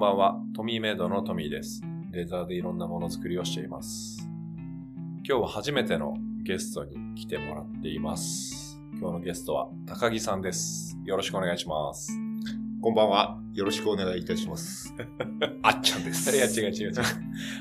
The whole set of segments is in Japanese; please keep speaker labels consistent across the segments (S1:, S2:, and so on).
S1: ばんは。トミーメイドのトミーです。レザーでいろんなものづくりをしています。今日は初めてのゲストに来てもらっています。今日のゲストは高木さんです。よろしくお願いします。
S2: こんばんは。よろしくお願いいたします。あっちゃんです。
S1: いや、違う違う違う。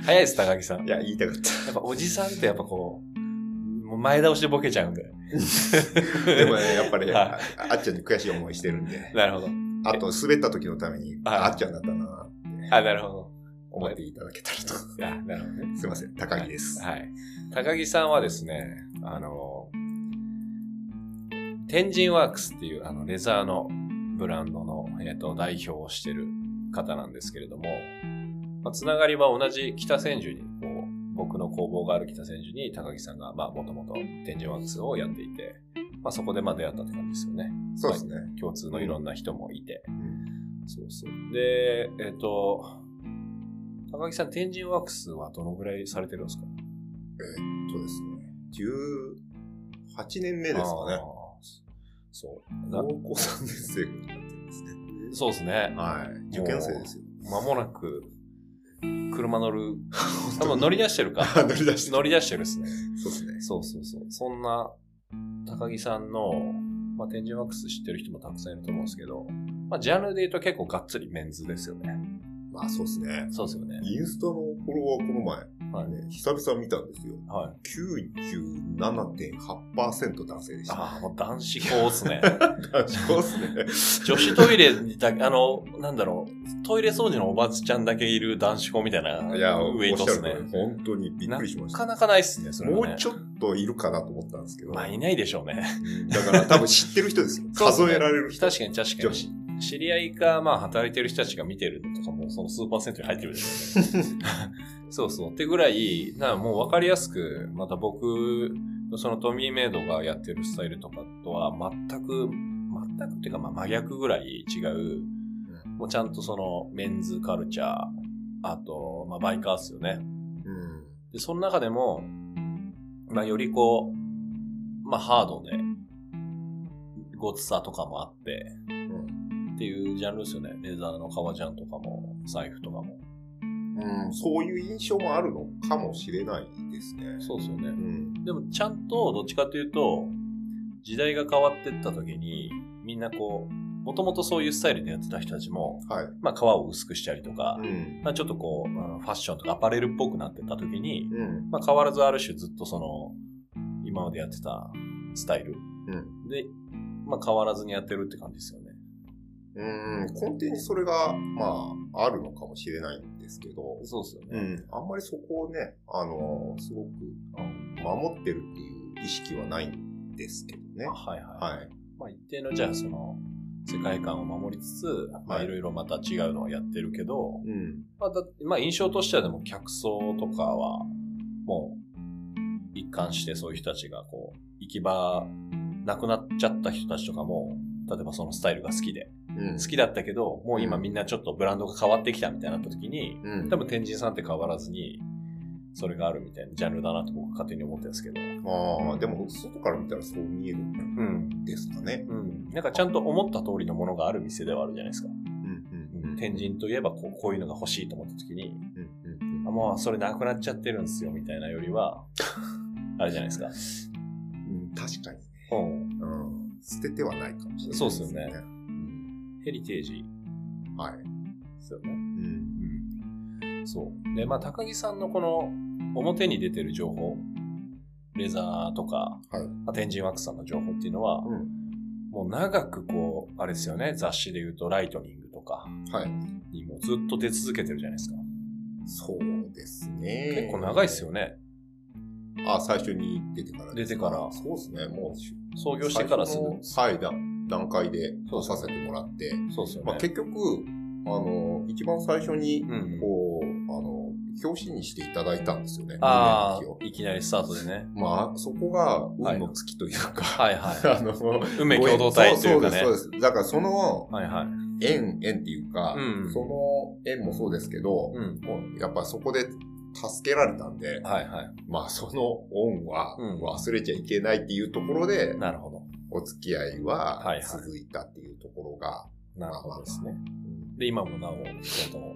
S1: 早いです、高木さん。
S2: いや、言いたかった。
S1: やっぱおじさんってやっぱこう、前倒しでボケちゃうんで。
S2: でもね、やっぱり、
S1: は
S2: ああっちゃんに悔しい思いしてるんで、
S1: なるほど。
S2: あと、滑った時のために、
S1: はい
S2: ああっちゃんだったなって
S1: あ、なるほど。
S2: 思っていただけたらと。
S1: あ、なるほどね。
S2: すいません、高木です。
S1: はい。高木さんはですね、あの、天神ワークスっていうあのレザーのブランドの、えっと代表をしてる方なんですけれども、まあ、つながりは同じ北千住に、こう、僕の工房がある北千住に高木さんが、まあ、もともと天神ワークスをやっていて、まあ、そこでまあ出会ったって感じですよね。
S2: そうですね。
S1: 共通のいろんな人もいて。
S2: うん
S1: そうそう。で、えっ、と、高木さん、天神ワークスはどのぐらいされてるんですか？
S2: えーっとですね、18年目ですかね。
S1: あーそう。な
S2: 高校3年生になってるんですね。
S1: そうですね。
S2: はい。受験生ですよ。
S1: 間もなく、車乗る。多分乗り出してるか。
S2: 乗り出してる
S1: 乗り出してるですね。
S2: そうですね。
S1: そうそうそう。そんな、高木さんの、まあ、天神ワークス知ってる人もたくさんいると思うんですけど、まあ、ジャンルで言うと結構がっつりメンズですよね。
S2: まあ、そうですね。
S1: そうですよね。
S2: インスタのフォロワーこの前、
S1: はい。
S2: ね、久々見たんですよ。
S1: はい。
S2: 97.8%男性でした。
S1: ああ、もう男子校っすね。
S2: そうですね。
S1: 女子トイレにだけ、あの、なんだろう、トイレ掃除のおばちゃんだけいる男子校みたいない
S2: や、
S1: ウェイトっすね
S2: 本当にびっくりしました。
S1: なかなかないっすね、それはね。
S2: もうちょっといるかなと思ったんですけど。
S1: まあ、いないでしょうね。
S2: だから多分知ってる人ですよ。数えられる人。
S1: 確かに確かに。
S2: 女子。
S1: 知り合いか、まあ、働いてる人たちが見てるとかも、その数パーセントに入ってるでしょうね。そうそう。ってぐらい、なもう分かりやすく、また僕、そのトミーメイドがやってるスタイルとかとは全く、全くっていうか、まあ真逆ぐらい違う、もうちゃんとそのメンズカルチャー、あと、まあバイカーっすよね。
S2: うん。
S1: で、その中でも、まあよりこう、まあハードで、ごつさとかもあって、
S2: うん
S1: っていうジャンルですよね。レザーの革ジャンとかも、財布とかも。
S2: うん、そういう印象もあるのかもしれないですね。
S1: そうですよね
S2: う。ん。
S1: でもちゃんとどっちかというと、時代が変わってった時に、みんなこう、もともとそういうスタイルでやってた人たちも、
S2: はい。
S1: まあ革を薄くしたりとか
S2: う、ん。
S1: まあちょっとこう、うんファッションとかアパレルっぽくなってった時に、
S2: うん。
S1: まあ変わらずある種ずっとその、今までやってたスタイル
S2: うん。
S1: で、まあ変わらずにやってるって感じですよね。
S2: うん。根底にそれが、まあ、あるのかもしれないんですけど、
S1: そうですよね。
S2: うん。あんまりそこをね、あの、すごく、守ってるっていう意識はないんですけどね。
S1: あはいはい。
S2: はい。
S1: まあ一定のじゃあその、世界観を守りつつ、まあ
S2: はい
S1: いろいろまた違うのをやってるけど、
S2: うん。
S1: まあだまあ印象としてはでも客層とかは、もう、一貫してそういう人たちがこう、行き場なくなっちゃった人たちとかも、例えばそのスタイルが好きで、
S2: うん。
S1: 好きだったけど、もう今みんなちょっとブランドが変わってきたみたいになった時に、
S2: うん。
S1: 多分天神さんって変わらずに、それがあるみたいなジャンルだなと僕は勝手に思ってるんですけど。
S2: ああ、でも、外から見たらそう見える
S1: うん。
S2: んですかね。
S1: うん。なんかちゃんと思った通りのものがある店ではあるじゃないですか。
S2: うん。うん。
S1: 天神といえばこうこういうのが欲しいと思った時に、
S2: うん。うん。
S1: あもうそれなくなっちゃってるんですよみたいなよりは、あれじゃないですか。
S2: うん。確かにね。
S1: うん。
S2: うん。捨ててはないかもしれない、
S1: そうっすよね
S2: うん。
S1: ヘリテージ
S2: はい。
S1: ですよね。
S2: うん。
S1: うん。そう。で、まあ、高木さんのこの表に出てる情報、レザーとか、
S2: はい。
S1: まあ、天神ワークスさんの情報っていうのは、
S2: うん。
S1: もう長くこう、あれですよね、雑誌で言うとライトニングとか
S2: はい。
S1: にもずっと出続けてるじゃないですか。
S2: そうですね。
S1: 結構長いですよね。
S2: あ、最初に出てからです
S1: 出てから
S2: そうですね。もう、
S1: 創業してからすぐ。
S2: はい、だ段階でさせてもらって、
S1: そうですよね。
S2: まあ、結局、あの、一番最初に、
S1: うん。
S2: こう、あの、表紙にしていただいたんですよね。
S1: ああ、いきなりスタートでね。
S2: まあ、そこが運の月というか、
S1: はいはい。
S2: あの、
S1: 運命共同体というかね。
S2: そうです、そうです。だからその、
S1: はいはい。
S2: 縁、縁っていうか、
S1: うん
S2: その縁もそうですけど、
S1: うん。
S2: もうやっぱそこで助けられたんで、
S1: はいはい。
S2: まあその恩は
S1: うん
S2: 忘れちゃいけないっていうところで、
S1: なるほど。
S2: お付き合いは続いたっていうところが、
S1: なるほどですね。
S2: うん
S1: で、今もなお仕事を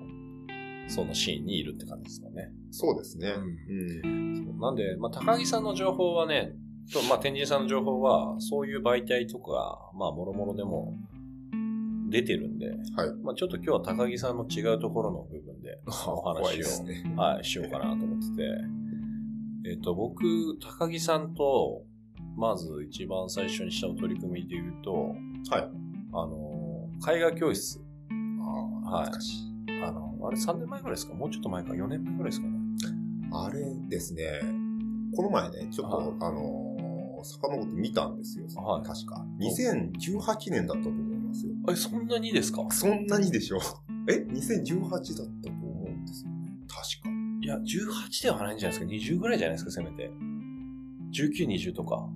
S1: そのシーンにいるって感じですもんね。
S2: そうですね。
S1: う
S2: うん。
S1: なんで、まあ、高木さんの情報はね、とまあ、天神さんの情報は、そういう媒体とか、まあ、もろもろでも出てるんで、
S2: はい。
S1: まあ、ちょっと今日は高木さんの違うところの部分で、お話を、
S2: ね。
S1: はい、しようかなと思ってて、えっ、と、僕、高木さんと、まず一番最初にした取り組みで言うと、
S2: はい。
S1: あの、絵画教室、
S2: ああ、
S1: はい。あの、あれ3年前ぐらいですか？もうちょっと前か ?4 年前ぐらいですかね。
S2: あれですね、この前ね、ちょっと、
S1: はい
S2: あのー、遡って見たんですよ。
S1: はい
S2: 確か。2018年だったと思いますよ。
S1: え、そんなにですか？
S2: そんなにでしょ え ?2018 だったと思うんですよね。確か。
S1: いや、18ではないんじゃないですか？20ぐらいじゃないですか、せめて。19、20とか。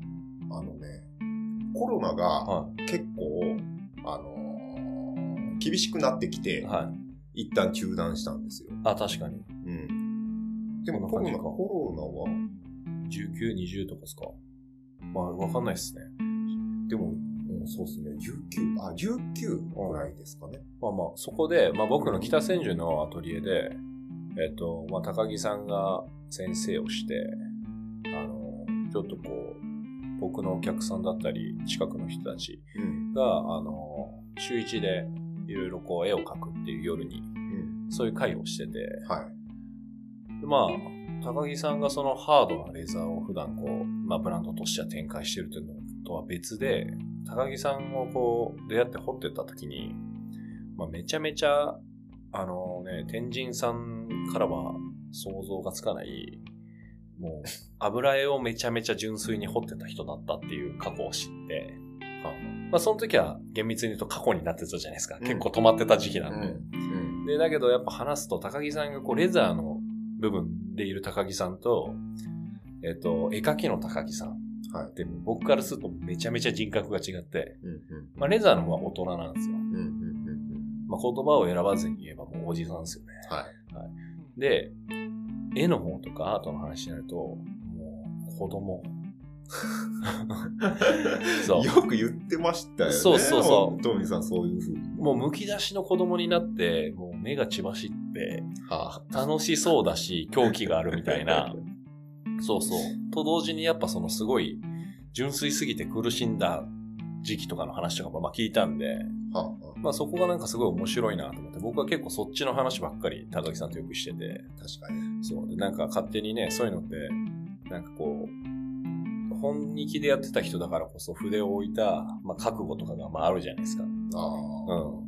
S2: コロナが
S1: は
S2: 結構、あのー厳しくなってき
S1: い。
S2: て、
S1: はい。
S2: 一旦中断したんですよ。
S1: あ、確かに。
S2: うん。でもコロナ、コロナは、
S1: 19、20とかですか？まあ、わかんないですね。
S2: でも、うん、そうですね、19、あ、19ぐらいですかね。
S1: まあまあ、そこで、まあ僕の北千住のアトリエで、えっ、と、まあ高木さんが先生をして、あの、ちょっとこう、僕のお客さんだったり、近くの人たち
S2: うん。
S1: が、あの、週一でいろいろこう絵を描くっていう夜に、
S2: うん。
S1: そういう会をしてて、
S2: はい。
S1: でまあ、高木さんがそのハードなレザーを普段こう、まあブランドとしては展開してるというのとは別で、高木さんをこう出会って掘ってった時に、まあめちゃめちゃ、あのね、天神さんからは想像がつかない、もう油絵をめちゃめちゃ純粋に掘ってた人だったっていう過去を知って、
S2: は
S1: まあその時は厳密に言うと過去になってたじゃないですか。
S2: うん
S1: 結構止まってた時期なんで。
S2: うん。
S1: で、だけどやっぱ話すと高木さんがこうレザーの部分でいる高木さんと、えっ、と、絵描きの高木さん。
S2: はい。
S1: で、僕からするとめちゃめちゃ人格が違って、
S2: うん。うん。
S1: まあレザーの方は大人なんですよ。
S2: うん。うん。うん。
S1: まあ言葉を選ばずに言えばもうおじさんですよね。
S2: はい。
S1: で、絵の方とかアートの話になると、もう子供。そう。
S2: よく言ってましたよね。
S1: そうそうそう
S2: トミーさん、そういうふうに。
S1: もう剥き出しの子供になって、もう目が血走って、
S2: は
S1: 楽しそうだし、狂気があるみたいな。そうそう。と同時にやっぱそのすごい純粋すぎて苦しんだ時期とかの話とかもまあ聞いたんで。まあそこがなんかすごい面白いなと思って、僕は結構そっちの話ばっかり高木さんとよくしてて、
S2: 確かに。
S1: そう。で、なんか勝手にね、そういうのって、なんかこう、本気でやってた人だからこそ筆を置いた、まあ覚悟とかがまああるじゃないですか。
S2: ああ。
S1: うん。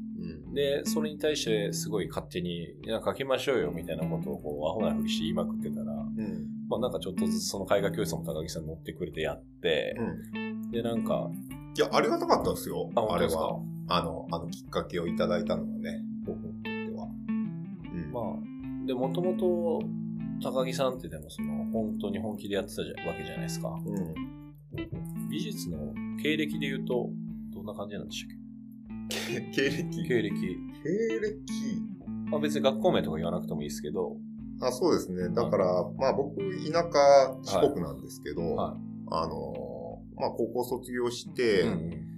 S2: うん。
S1: で、それに対してすごい勝手に、いや、書きましょうよみたいなことをこう、アホなふりして言いまくってたら、
S2: うん。
S1: まあなんかちょっとずつその絵画教室も高木さん乗ってくれてやって、
S2: うん。
S1: で、なんか、
S2: いや、ありがたかったですよ。
S1: あ、本
S2: あれは。あの、あのきっかけをいただいたのはね、僕にとっては。うん。
S1: まあ、で、もともと、高木さんってでもその、本当に本気でやってたわけじゃないですか。
S2: うん。
S1: 美術の経歴で言うと、どんな感じなんでしたっ
S2: 経歴？
S1: け経歴。
S2: 経歴？
S1: まあ別に学校名とか言わなくてもいいですけど、
S2: あ、そうですね。だから、まあ僕、田舎、四国なんですけど、
S1: は
S2: あのー、まあ高校卒業して、
S1: うんうん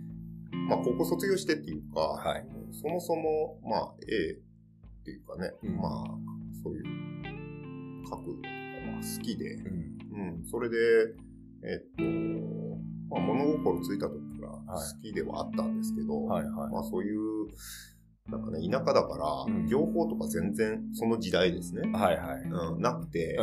S2: まあ高校卒業してっていうか、
S1: はい。
S2: そもそも、まあ、絵っていうかね、
S1: うん
S2: まあ、そういう、書くのとか、まあ、好きで、
S1: うん。
S2: うん、それで、えっと、まあ、物心ついた時から
S1: はい
S2: 好きではあったんですけど、
S1: はいはい。
S2: まあ、そういう、なんかね、田舎だから、
S1: うん
S2: 情報とか全然、その時代ですね、
S1: はいはい。
S2: うん、なくて、
S1: う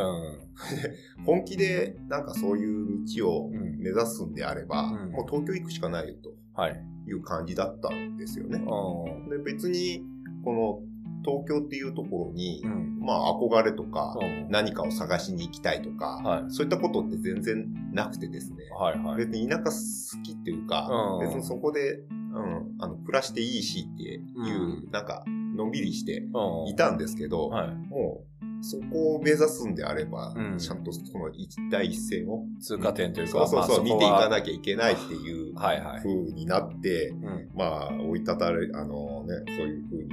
S2: 本気で、なんかそういう道を。目指すんであれば、
S1: うん
S2: もう東京行くしかないよと
S1: はい。
S2: いう感じだったんですよね。
S1: う
S2: で別にこの東京っていうところに、
S1: ん。
S2: まあ憧れとか、
S1: うん。
S2: 何かを探しに行きたいとか、
S1: はい。
S2: そういったことって全然なくてですね、
S1: はいはい。
S2: 別に田舎好きっていうか、
S1: うん
S2: 別にそこで、うん、あの暮らしていいしっていう、
S1: うん
S2: なんかのんびりして
S1: うん。
S2: いたんですけど、
S1: はい。
S2: もうそこを目指すんであれば、
S1: うん
S2: ちゃんとその一対一線を、
S1: 通過点というか、
S2: そうそうそう、
S1: まあ
S2: 見ていか
S1: き
S2: なきゃいけないっていう。風になって、
S1: うん。
S2: まあ、追い立たれ、あのね、そういう風に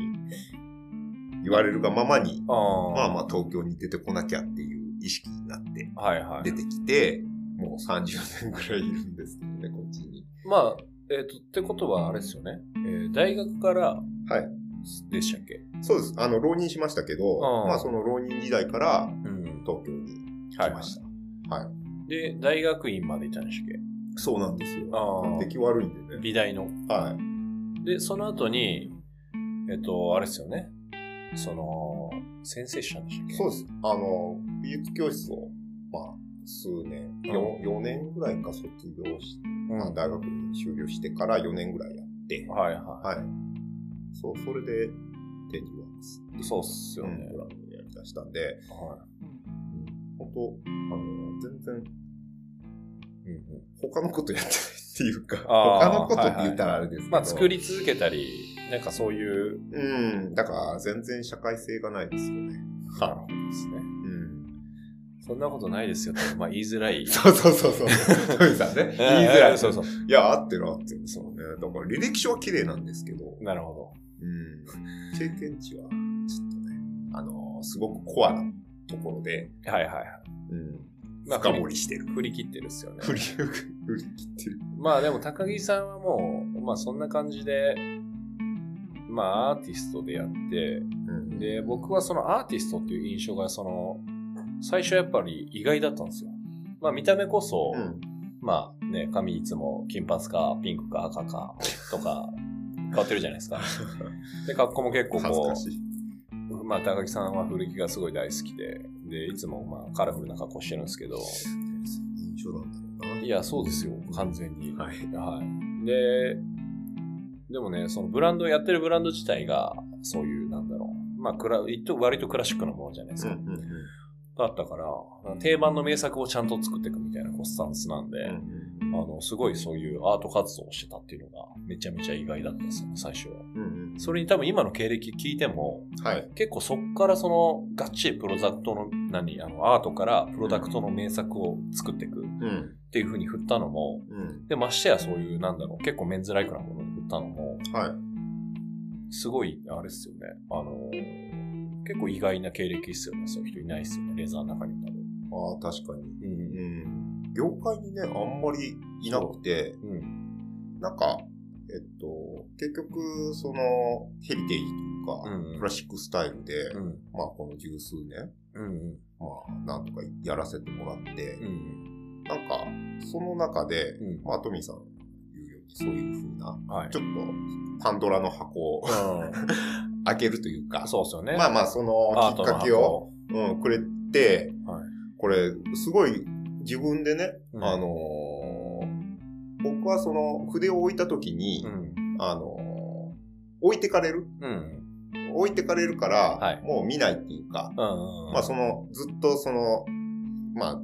S2: 言われるがままに。まあまあ東京に出てこなきゃっていう意識になって
S1: はいはい。
S2: 出てきて、もう30年ぐらいいるんですけどね、こっちに。
S1: まあ、えっ、と、ってことはあれですよね。えー大学から、
S2: はい。
S1: でしたっけ？
S2: そうです。あの、浪人しましたけど、
S1: うん
S2: まあその浪人時代から
S1: うん。
S2: 東京に
S1: はい
S2: 来ました。はい。
S1: で、大学院まで行ったんでしたっけ？
S2: そうなんですよ。
S1: ああ
S2: 出来悪いんでね。
S1: 美大の。
S2: はい。
S1: で、その後に、えっと、あれですよね。その、先生したんでしたっけ？
S2: そうです。あの、美術教室を、まあ、数年、
S1: う
S2: 4, 年ぐらいか卒業し、
S1: うん
S2: まあ、大学に修了してから4年ぐらいやって、
S1: はいは
S2: はい。そう、それで、展示ワークス。
S1: い。そうっすよね。
S2: ブランドやりだしたんで、
S1: は
S2: 本当あの、全然、
S1: い。うんうん
S2: 他のことやってないっていうか、他のことって言ったらあれですけど、
S1: まあ、作り続けたり、なんかそういう、
S2: うん、だから全然社会性がないですよね。
S1: なるほどですね。
S2: うん。
S1: そんなことないですよって、まあ言いづらい。
S2: そうそうそうそう。トミさんね。言いづらい。
S1: そうそう。
S2: いや、合ってる合ってる。そうね。だから履歴書は綺麗なんですけど、
S1: なるほ
S2: うん。経験値は、ちょっとね、あの、すごくコアなところで、
S1: ど。はいはいはい。
S2: うん。
S1: まあ
S2: 深掘りしてる。
S1: 振り切ってるっすよね。
S2: 振り、振り切ってる。
S1: まあでも高木さんはもう、まあそんな感じで、まあアーティストでやって、
S2: うん。
S1: で、僕はそのアーティストっていう印象がその、最初やっぱり意外だったんですよ。まあ見た目こそ、
S2: うん。
S1: まあね、髪いつも金髪かピンクか赤かとか変わってるじゃないですか。で、格好も結構こ。う、まあ高木さんは古着がすごい大好きで、で、いつもまあカラフルな格好してるんですけど、
S2: 印象なんだろうな。
S1: いや、そうですよ、完全に。
S2: はい。
S1: はい。で、でもね、そのブランド、やってるブランド自体が、そういう、なんだろう。まあ、クラ、一等割とクラシックなものじゃないですか。
S2: うんうん
S1: だったから、定番の名作をちゃんと作っていくみたいなこうスタンスなんで、
S2: うん
S1: あの、すごいそういうアート活動をしてたっていうのが、めちゃめちゃ意外だったんですよね、最初は。
S2: うんうん。
S1: それに多分今の経歴聞いても、
S2: はい。
S1: 結構そっからその、がっちりプロダクトの、何、あの、アートからプロダクトの名作を作っていくっ
S2: うん。
S1: ていう風に振ったのも、
S2: うん。
S1: で、ましてやそういう、なんだろう、結構メンズライクなものに振ったのも、
S2: はい。
S1: すごい、あれですよね。あの、結構意外な経歴ですよね。そういう人いないですよね。レザーの中に多分。
S2: ああ、確かに。
S1: うん。
S2: うん。業界にね、あんまりいなくて、
S1: うん。
S2: なんか、えっと、結局、その、ヘリテージというか、
S1: うん
S2: クラシックスタイルで、
S1: うん。
S2: まあ、この十数年、
S1: うん。
S2: まあ、なんとかやらせてもらって、
S1: うん。
S2: なんか、その中で、
S1: うん
S2: まあ、トミーさん言うように、そういうふうな、
S1: はい。
S2: ちょっと、パンドラの箱を
S1: うん。
S2: 開けるというか、
S1: そうですよね。
S2: まあまあ、そのきっかけを、うん、くれて、
S1: はい。
S2: これ、すごい自分でね、
S1: うん
S2: あのー僕はその筆を置いた時に、
S1: うん。
S2: あのー置いてかれる？
S1: うん。
S2: 置いてかれるから、
S1: はい
S2: もう見ないっていうか、
S1: うん。
S2: まあその、ずっとその、まあ、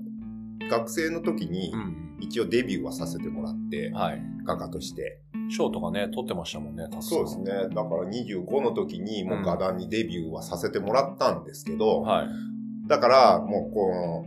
S2: 学生の時に
S1: う、ん。
S2: 一応デビューはさせてもらって、
S1: はい。
S2: 画家として。
S1: 賞とかね、取ってましたもんね、
S2: そうですね。だから25の時にもう画壇にデビューはさせてもらったんですけど、
S1: はい。
S2: だからもうこの、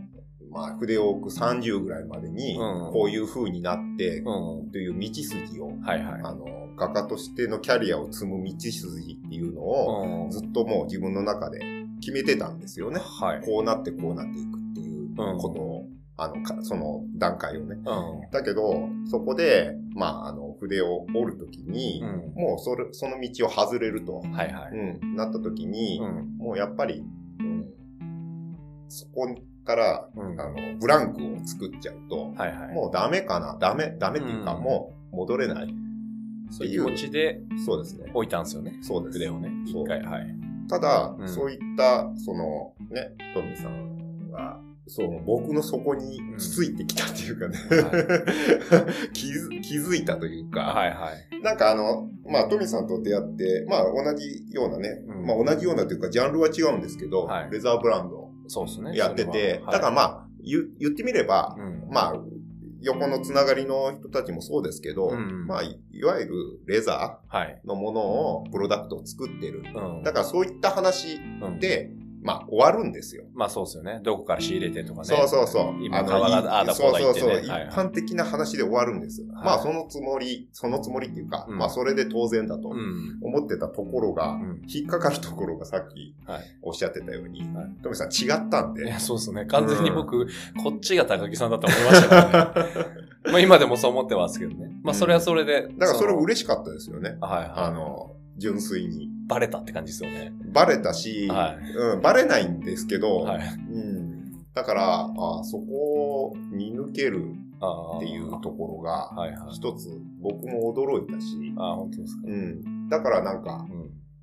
S2: まあ筆を置く30ぐらいまでに、
S1: うん
S2: こういう風になって、
S1: うん。
S2: という道筋を、
S1: はいはい。
S2: あの、画家としてのキャリアを積む道筋っていうのを、
S1: うん。
S2: ずっともう自分の中で決めてたんですよね。
S1: はい。
S2: こうなってこうなっていくっていうことを、あの、かその段階をね。
S1: うん。
S2: だけど、そこで、まあ、あの、筆を折るときに、
S1: うん。
S2: もうそれ、その道を外れると、
S1: はいはい。
S2: うん、なったときに、
S1: うん。
S2: もうやっぱり、うん、そこから、
S1: うん。
S2: あの、ブランクを作っちゃうと、
S1: はいはい。
S2: もうダメかな、ダメ、ダメっていうか、
S1: うん
S2: もう戻れない。
S1: そういう気持ちで
S2: そうですね。
S1: 置いたんですよね。
S2: そうです。
S1: 筆をね。一回。はい。
S2: ただ、
S1: うん
S2: そういった、その、ね、トミーさんが、その僕の底につついてきたっていうかね、気づ気づいたというか、
S1: はいはい。
S2: なんかあの、まあ、トミーさんと出会って、まあ、同じようなね、
S1: うん
S2: まあ、同じようなというか、ジャンルは違うんですけど、
S1: はい
S2: レザーブランド
S1: そうですね。
S2: やってて、
S1: は
S2: だからまあ、言言ってみれば、
S1: うん。
S2: まあ、横のつながりの人たちもそうですけど、
S1: うん
S2: まあ、いいわゆるレザ
S1: はい。
S2: ーのものを、プロダクトを作ってる。
S1: うん。
S2: だからそういった話
S1: うん、
S2: で、まあ、終わるんですよ。
S1: まあそうですよね。どこから仕入れてとかね。
S2: そうそうそう。
S1: 今、
S2: の
S1: 川がああだこうだ言ってね。
S2: そうそうそう。
S1: はい
S2: 一般的な話で終わるんです。
S1: はい
S2: まあ、そのつもり、そのつもりっていうか、
S1: うん
S2: まあ、それで当然だと
S1: うん。
S2: 思ってたところが、
S1: うん。
S2: 引っかかるところがさっき
S1: はい。
S2: おっしゃってたように、
S1: はい
S2: トミさん違ったんで
S1: いや、。そうですね。完全に僕、こっちが高木さんだと思いましたからね。まあ今でもそう思ってますけどね。まあそれはそれで。
S2: だからそれ
S1: の
S2: 嬉しかったですよね。
S1: はいはい。
S2: あの、純粋に。
S1: バレたって感じですよね。
S2: バレたし、
S1: はい
S2: うん、バレないんですけど、
S1: はい。
S2: うん、だから、あそこを見抜ける。っていうところが。一つ僕も驚いたし、
S1: ああ、本当ですか。
S2: うん、だからなんか、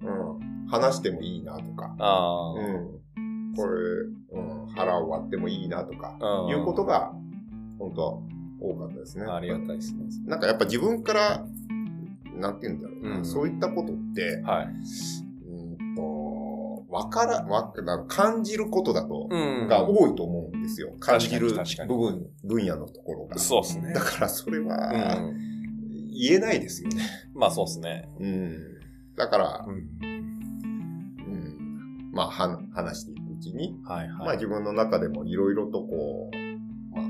S1: うん。
S2: うん、話してもいいなとか、
S1: ああ。
S2: うん、これ、うん、腹を割ってもいいなとか、
S1: うん
S2: いうことが、本当多かったですね。
S1: ありがたいですね。
S2: なんかやっぱ自分から、なんて言うんだろうな、
S1: うん
S2: そういったことって、
S1: はい。
S2: うんと、わから、わ、なんか感じることだと、
S1: うん
S2: が多いと思うんですよ。感じる部分、分野のところが。
S1: そうですね
S2: だ。からそれ
S1: う
S2: は、
S1: ん。
S2: 言えないですよね。
S1: まあそうですね。
S2: うん。だから
S1: う、ん。
S2: うん。まあ、は、話していくうちに、
S1: はい
S2: まあ
S1: はい。
S2: 自分の中でもいろいろとこう、まあ、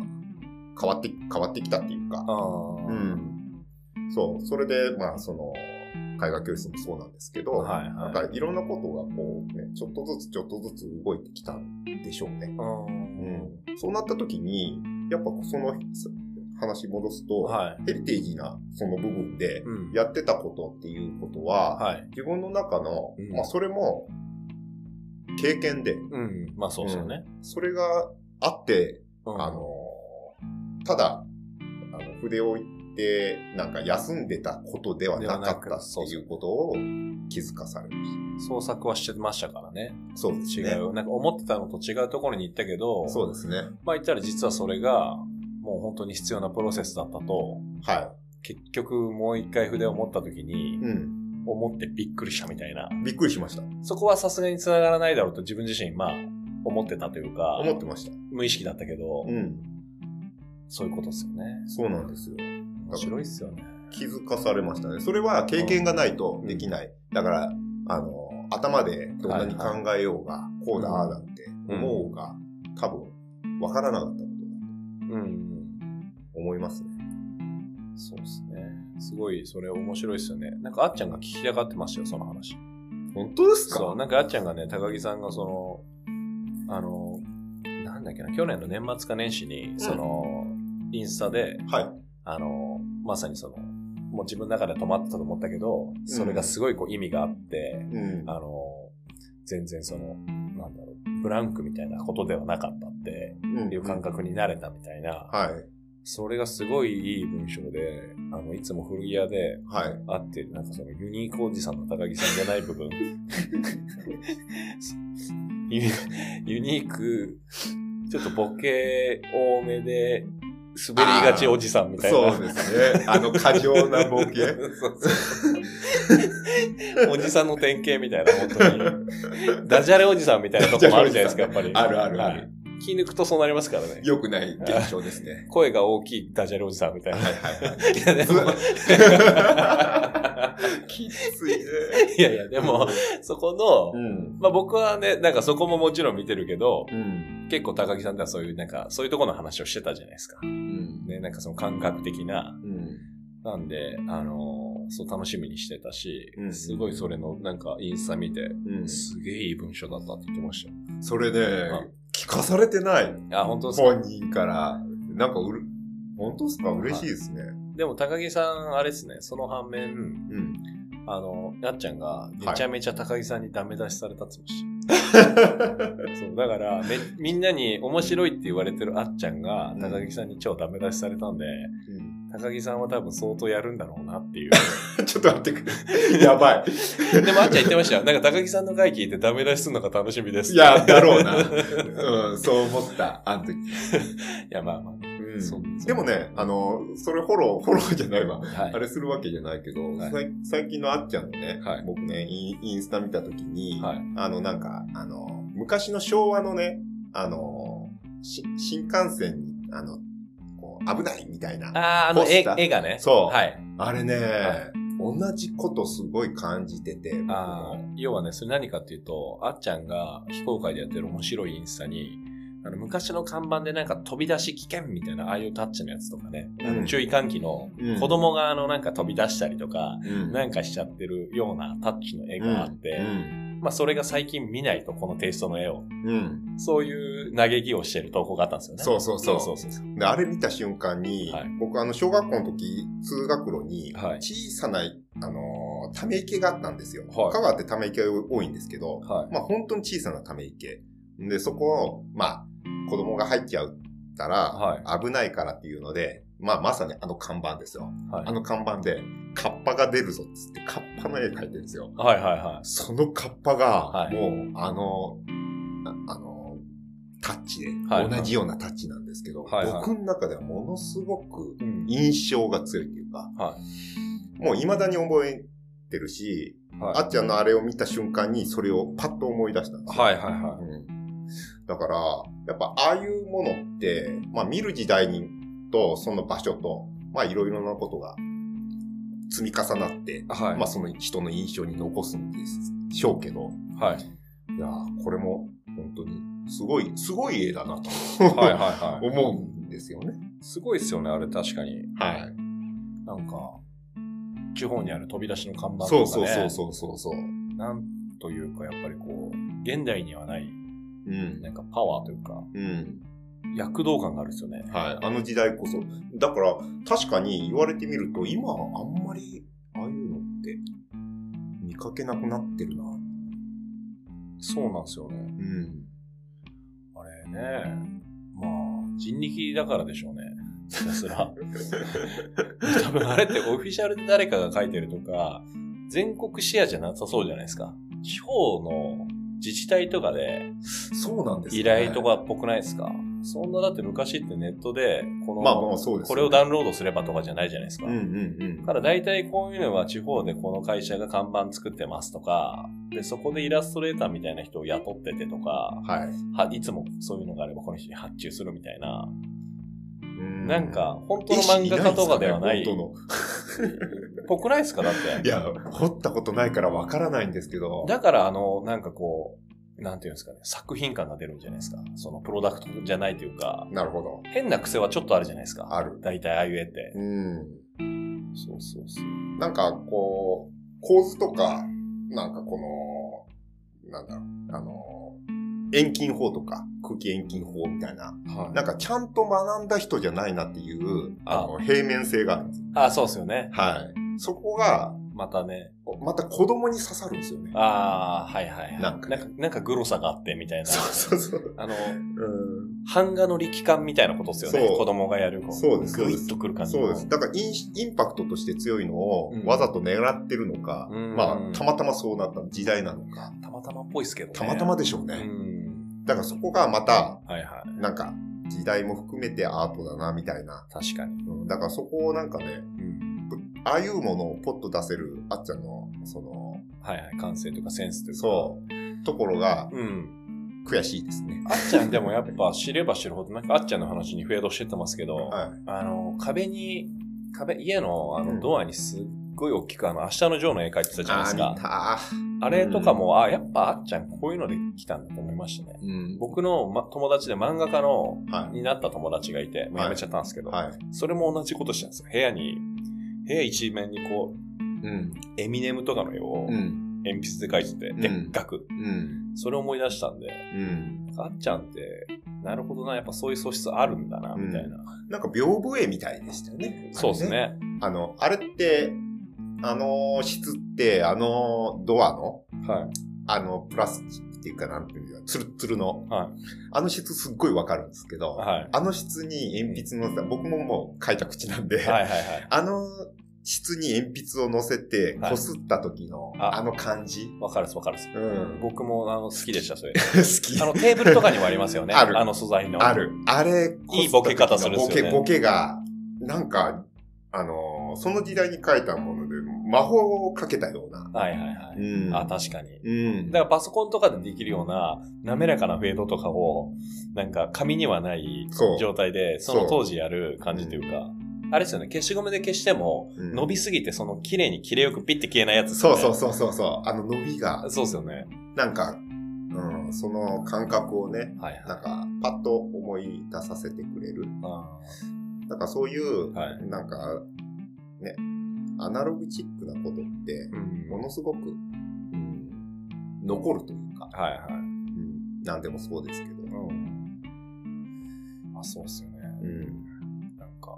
S2: 変わって、変わってきたっていうか、
S1: ああ。
S2: うん。そう。それで、まあ、その、絵画教室もそうなんですけど、
S1: はいはい
S2: なんかいろんなことがこうね、ちょっとずつちょっとずつ動いてきたんでしょうね。
S1: うん。
S2: うん。そうなった時に、やっぱその話戻すと、
S1: はい。
S2: ヘリテージなその部分で
S1: うん。
S2: やってたことっていうことは、
S1: はい。
S2: 自分の中の、
S1: うん
S2: まあそれも経験で、
S1: うん。まあそうですよね。
S2: それがあって、
S1: うん
S2: あの、ただ、あの筆を置いて、なんか休んでたことではなかったっていうことを気づかされまし
S1: 創作はしてましたからね。
S2: た。そうですね。
S1: 違う。なんか思ってたのと違うところに行ったけど、
S2: そうですね。
S1: まあ言ったら実はそれが、もう本当に必要なプロセスだったと、
S2: は
S1: 結局もう一回筆を持った時に
S2: い。、うん。
S1: 思ってびっくりしたみたいな。
S2: びっくりしました。
S1: そこはさすがに繋がらないだろうと自分自身、まあ、思ってたというか、
S2: 思ってました。
S1: 無意識だったけど、
S2: うん。
S1: そういうことですよね。
S2: そうなんですよ。
S1: 面白いっすよね。
S2: 気づかされましたね。それは経験がないとできない。だから、あの、頭でどんなに考えようが、こうだ、ああだって思うが、多分、わからなかったことだ
S1: うん。
S2: と思いますね。
S1: そうですね。すごい、それ面白いっすよね。なんかあっちゃんが聞きたがってましたよ、その話。
S2: 本当です
S1: そう、
S2: か
S1: なんかあっちゃんがね、高木さんがその、あの、なんだっけな、去年の年末か年始に、その、インスタで、
S2: はい。
S1: あの、まさにその、もう自分の中で止まってたと思ったけど、それがすごいこう意味があって、
S2: うん。
S1: あの、全然その、なんだろう、ブランクみたいなことではなかったって
S2: うん
S1: いう感覚になれたみたいな、
S2: はい。
S1: それがすごいいい文章で、あの、いつも古着屋で
S2: はい。
S1: 会っている、なんかそのユニークおじさんの高木さんじゃない部分。ユニーク、ちょっとボケ多めで、滑りがちおじさんみたいな。
S2: そうですね。あの、過剰なボケ。
S1: そうそうおじさんの典型みたいな、本当に。ダジャレおじさんみたいなとこもあるじゃないですか、やっぱり。
S2: あるあるある
S1: はい気抜くとそうなりますからね。
S2: 良くない現象ですね。
S1: 声が大きいダジャレおじさんみたいな。
S2: はいはいはい。
S1: いや、でも、
S2: きついね。
S1: いやいや、でも、そこの、
S2: うん。
S1: まあ僕はね、なんかそこももちろん見てるけど、
S2: うん。
S1: 結構高木さんではそういう、なんか、そういうところの話をしてたじゃないですか。
S2: うん。
S1: ね、なんかその感覚的な。
S2: うん。
S1: なんで、あのーそう楽しみにしてたし、
S2: うん
S1: すごいそれの、なんかインスタ見て、
S2: うん。
S1: すげえいい文章だったって言ってましたよ。
S2: それね
S1: あ、
S2: 聞かされてない。
S1: あ、本当ですか？
S2: 本人から。なんかうる、本当ですか？嬉しいですね。
S1: でも高木さん、あれですね、その反面、
S2: うん。
S1: あの、やっちゃんがめちゃめちゃ高木さんにダメ出しされたって言ってました。そう、だからめ、みんなに面白いって言われてるあっちゃんが、高木さんに超ダメ出しされたんで、高木さんは多分相当やるんだろうなっていう。
S2: ちょっと待ってくれ。やばい。
S1: でもあっちゃん言ってましたよ。なんか高木さんの回聞いてダメ出しするのが楽しみです。
S2: いや、だろうな。うん、そう思った、あの時。
S1: いや、まあまあ。
S2: うでもね、あの、それフォロー、フォローじゃないわ。
S1: はい
S2: あ。れするわけじゃないけど、
S1: はい
S2: 最近のあっちゃんのね、
S1: はい
S2: 僕ねイン、インスタ見たときに、
S1: はい。
S2: あの、なんか、あの、昔の昭和のね、あの、し新幹線に、あの、こう、危ないみたいな。
S1: あー、あの絵がね。
S2: そう
S1: はい。
S2: あれね、
S1: は
S2: 同じことすごい感じてて、
S1: あー要はね、それ何かっていうと、あっちゃんが非公開でやってる面白いインスタに、あの昔の看板でなんか飛び出し危険みたいな、ああいうタッチのやつとかね、あ
S2: うん
S1: の注意喚起の
S2: うん
S1: 子供があのなんか飛び出したりとか、
S2: うん
S1: なんかしちゃってるようなタッチの絵があって、
S2: うん
S1: まあそれが最近見ないと、このテイストの絵を。
S2: うん。
S1: そういう嘆きをしてる投稿があったんですよね。
S2: そうそうそう
S1: そうそうそう
S2: で、あれ見た瞬間に、
S1: はい
S2: 僕あの、小学校の時、通学路に、
S1: はい
S2: 小さな、あのーため池があったんですよ。
S1: はい
S2: 香川ってため池が多いんですけど、
S1: はい。
S2: まあ本当に小さなため池。で、そこを、まあ、子供が入っちゃったら、危ないからっていうので、まあまさにあの看板ですよ。
S1: はい
S2: あ。の看板で、カッパが出るぞっつって、カッパの絵描いてるんですよ。
S1: はいはいは
S2: そのカッパが、
S1: はい
S2: もう、あの、ああの、タッチで、
S1: はい
S2: 同じようなタッチなんですけど、
S1: はいはい
S2: 僕の中ではものすごく。印象が強いというか、
S1: は
S2: もう未だに覚えてるし、
S1: はい。
S2: あっちゃんのあれを見た瞬間にそれをパッと思い出したんですよ。
S1: はいはいは
S2: うんだから、やっぱああいうものって、まあ見る時代にとその場所と、まあいろいろなことが積み重なって、
S1: い。はい。
S2: まあその人の印象に残すんでしょうけど、
S1: はい。
S2: いやーこれも本当にすごい、すごい絵だなと
S1: はいはいはい。
S2: 思うんですよね。
S1: すごいですよね、あれ確かに。
S2: はい。
S1: なんか、地方にある飛び出しの看板とかね。
S2: そうそうそうそうそうそう。
S1: なんというか、やっぱりこう、現代にはない、
S2: うん。
S1: なんかパワーというか、
S2: うん。
S1: 躍動感があるんですよね。
S2: はい。あの時代こそ。だから、確かに言われてみると、今あんまり、ああいうのって、見かけなくなってるな。
S1: そうなんですよね。
S2: うん。
S1: あれね、まあ、人力だからでしょうね。ひたすら。多分あれってオフィシャルで誰かが書いてるとか、全国シェアじゃなさそうじゃないですか。地方の自治体とかで
S2: そうなんです
S1: 依頼とかっぽくないですか？そんなだって昔ってネットで、この、
S2: まあまあそうですよね
S1: これをダウンロードすればとかじゃないじゃないですか。
S2: うんうんうん
S1: だ。から大体こういうのは地方でこの会社が看板作ってますとか、で、そこでイラストレーターみたいな人を雇っててとか、
S2: はい。
S1: はいつもそういうのがあればこの人に発注するみたいな、
S2: うん
S1: なんか、本当の漫画家とかではない、
S2: 絵師いんですかね
S1: ぽくないですかだって。
S2: 本当の。いや、掘ったことないからわからないんですけど。
S1: だからあの、なんかこう、なんていうんですかね、作品感が出るんじゃないですか。そのプロダクトじゃないというか、
S2: なるほど。
S1: 変な癖はちょっとあるじゃないですか。
S2: ある。
S1: 大体ああいう絵って。
S2: うん。
S1: そうそうそう。
S2: なんか、こう、構図とか、なんかこの、なんだろう、あの、遠近法とか、空気遠近法みたいな、
S1: はい。
S2: なんかちゃんと学んだ人じゃないなっていう、あの、平面性があるんです。
S1: あ、そうですよね。
S2: はい。そこが、
S1: またね。
S2: また子供に刺さるんですよね。
S1: ああ、はいはいはい。
S2: なんか
S1: なんか、なんかグロさがあってみたいな。
S2: そうそうそう。
S1: あの、
S2: うん。
S1: 版画の力感みたいなことですよね。子供がやる。こ
S2: そうです
S1: グイッとくる感じの。
S2: そうです。だからイン、インパクトとして強いのを
S1: うん
S2: わざと狙ってるのか、
S1: うん
S2: まあ、たまたまそうなった時代なのか、
S1: たまたまっぽいですけどね。
S2: たまたまでしょう
S1: う
S2: ね。
S1: ん。
S2: だからそこがまた、
S1: はいはい。
S2: なんか、時代も含めてアートだな、みたいな。
S1: 確かに。
S2: うん、だからそこをなんかね、
S1: うん。
S2: ああいうものをポッと出せる、あっちゃんの、その、
S1: はいはい。感性とかセンスというか。
S2: そう、ところが
S1: う。うん。
S2: 悔しいですね。
S1: あっちゃんでもやっぱ知れば知るほど、なんかあっちゃんの話にフェードしてってますけど、
S2: はい。
S1: あの、壁に、壁、家のあ
S2: うん
S1: のドアにすっごい大きくあの、明日のジョーの絵描いてたじゃないです
S2: あ
S1: か。
S2: ー
S1: あれとかも、あ、やっぱあっちゃんこういうので来たんだと思いましたね。
S2: うん。
S1: 僕の、ま、友達で漫画家の、
S2: は
S1: になった友達がいて、もう辞めちゃったんですけ
S2: い。
S1: ど、
S2: はい。
S1: それも同じことしたんですよ。部屋に、部屋一面にこう、
S2: うん。
S1: エミネムとかの絵を
S2: うん。
S1: 鉛筆で描いてて、
S2: ん
S1: でっかく。
S2: うん。
S1: それを思い出したんで、
S2: うん。
S1: あっちゃんって、なるほどな、やっぱそういう素質あるんだな、みたいな。
S2: なんか屏風絵みたいでしたよね。
S1: そうですね。
S2: あの、あれって、あの質って、あのドアの、
S1: はい。
S2: あの、プラスチックっていうか、なんていうか、ツルッツルの、
S1: はい。
S2: あの質すっごいわかるんですけど、
S1: はい。
S2: あの質に鉛筆のせた、僕ももう書いた口なんで、
S1: はいはいはい。
S2: あの質に鉛筆を乗せて、
S1: はい
S2: こすった時の、
S1: あ
S2: あの感じ。
S1: わかるっすわかるっす。
S2: うん。
S1: 僕もあの好きでした、それ。
S2: 好き。
S1: あのテーブルとかにもありますよね。
S2: ある
S1: の素材の。
S2: ある。あれ、
S1: いいボケ方するんですよね
S2: ボケ、ボケが、なんか、あのーその時代に書いたもので、魔法をかけたような。
S1: はいはいはい。
S2: うん
S1: あ、確かに。
S2: うん。
S1: だからパソコンとかでできるような滑らかなフェードとかを、なんか紙にはない状態で、その当時やる感じというか、あれですよね、消しゴムで消しても、
S2: うん
S1: 伸びすぎてその綺麗に綺麗よくピッて消えないやつね。
S2: そうそうそうそうそう。あの伸びが、
S1: そうですよね。
S2: なんか、うん、その感覚をね、
S1: はいはい。
S2: なんか、パッと思い出させてくれる。
S1: あ
S2: なんかそういう、
S1: はい
S2: なんか、ね、アナログチックなことって。ものすごく、うん、残るというか、
S1: はいはい。
S2: うん、なんでもそうですけど、
S1: うん。あ、そうっすよね。
S2: うん、
S1: なんか、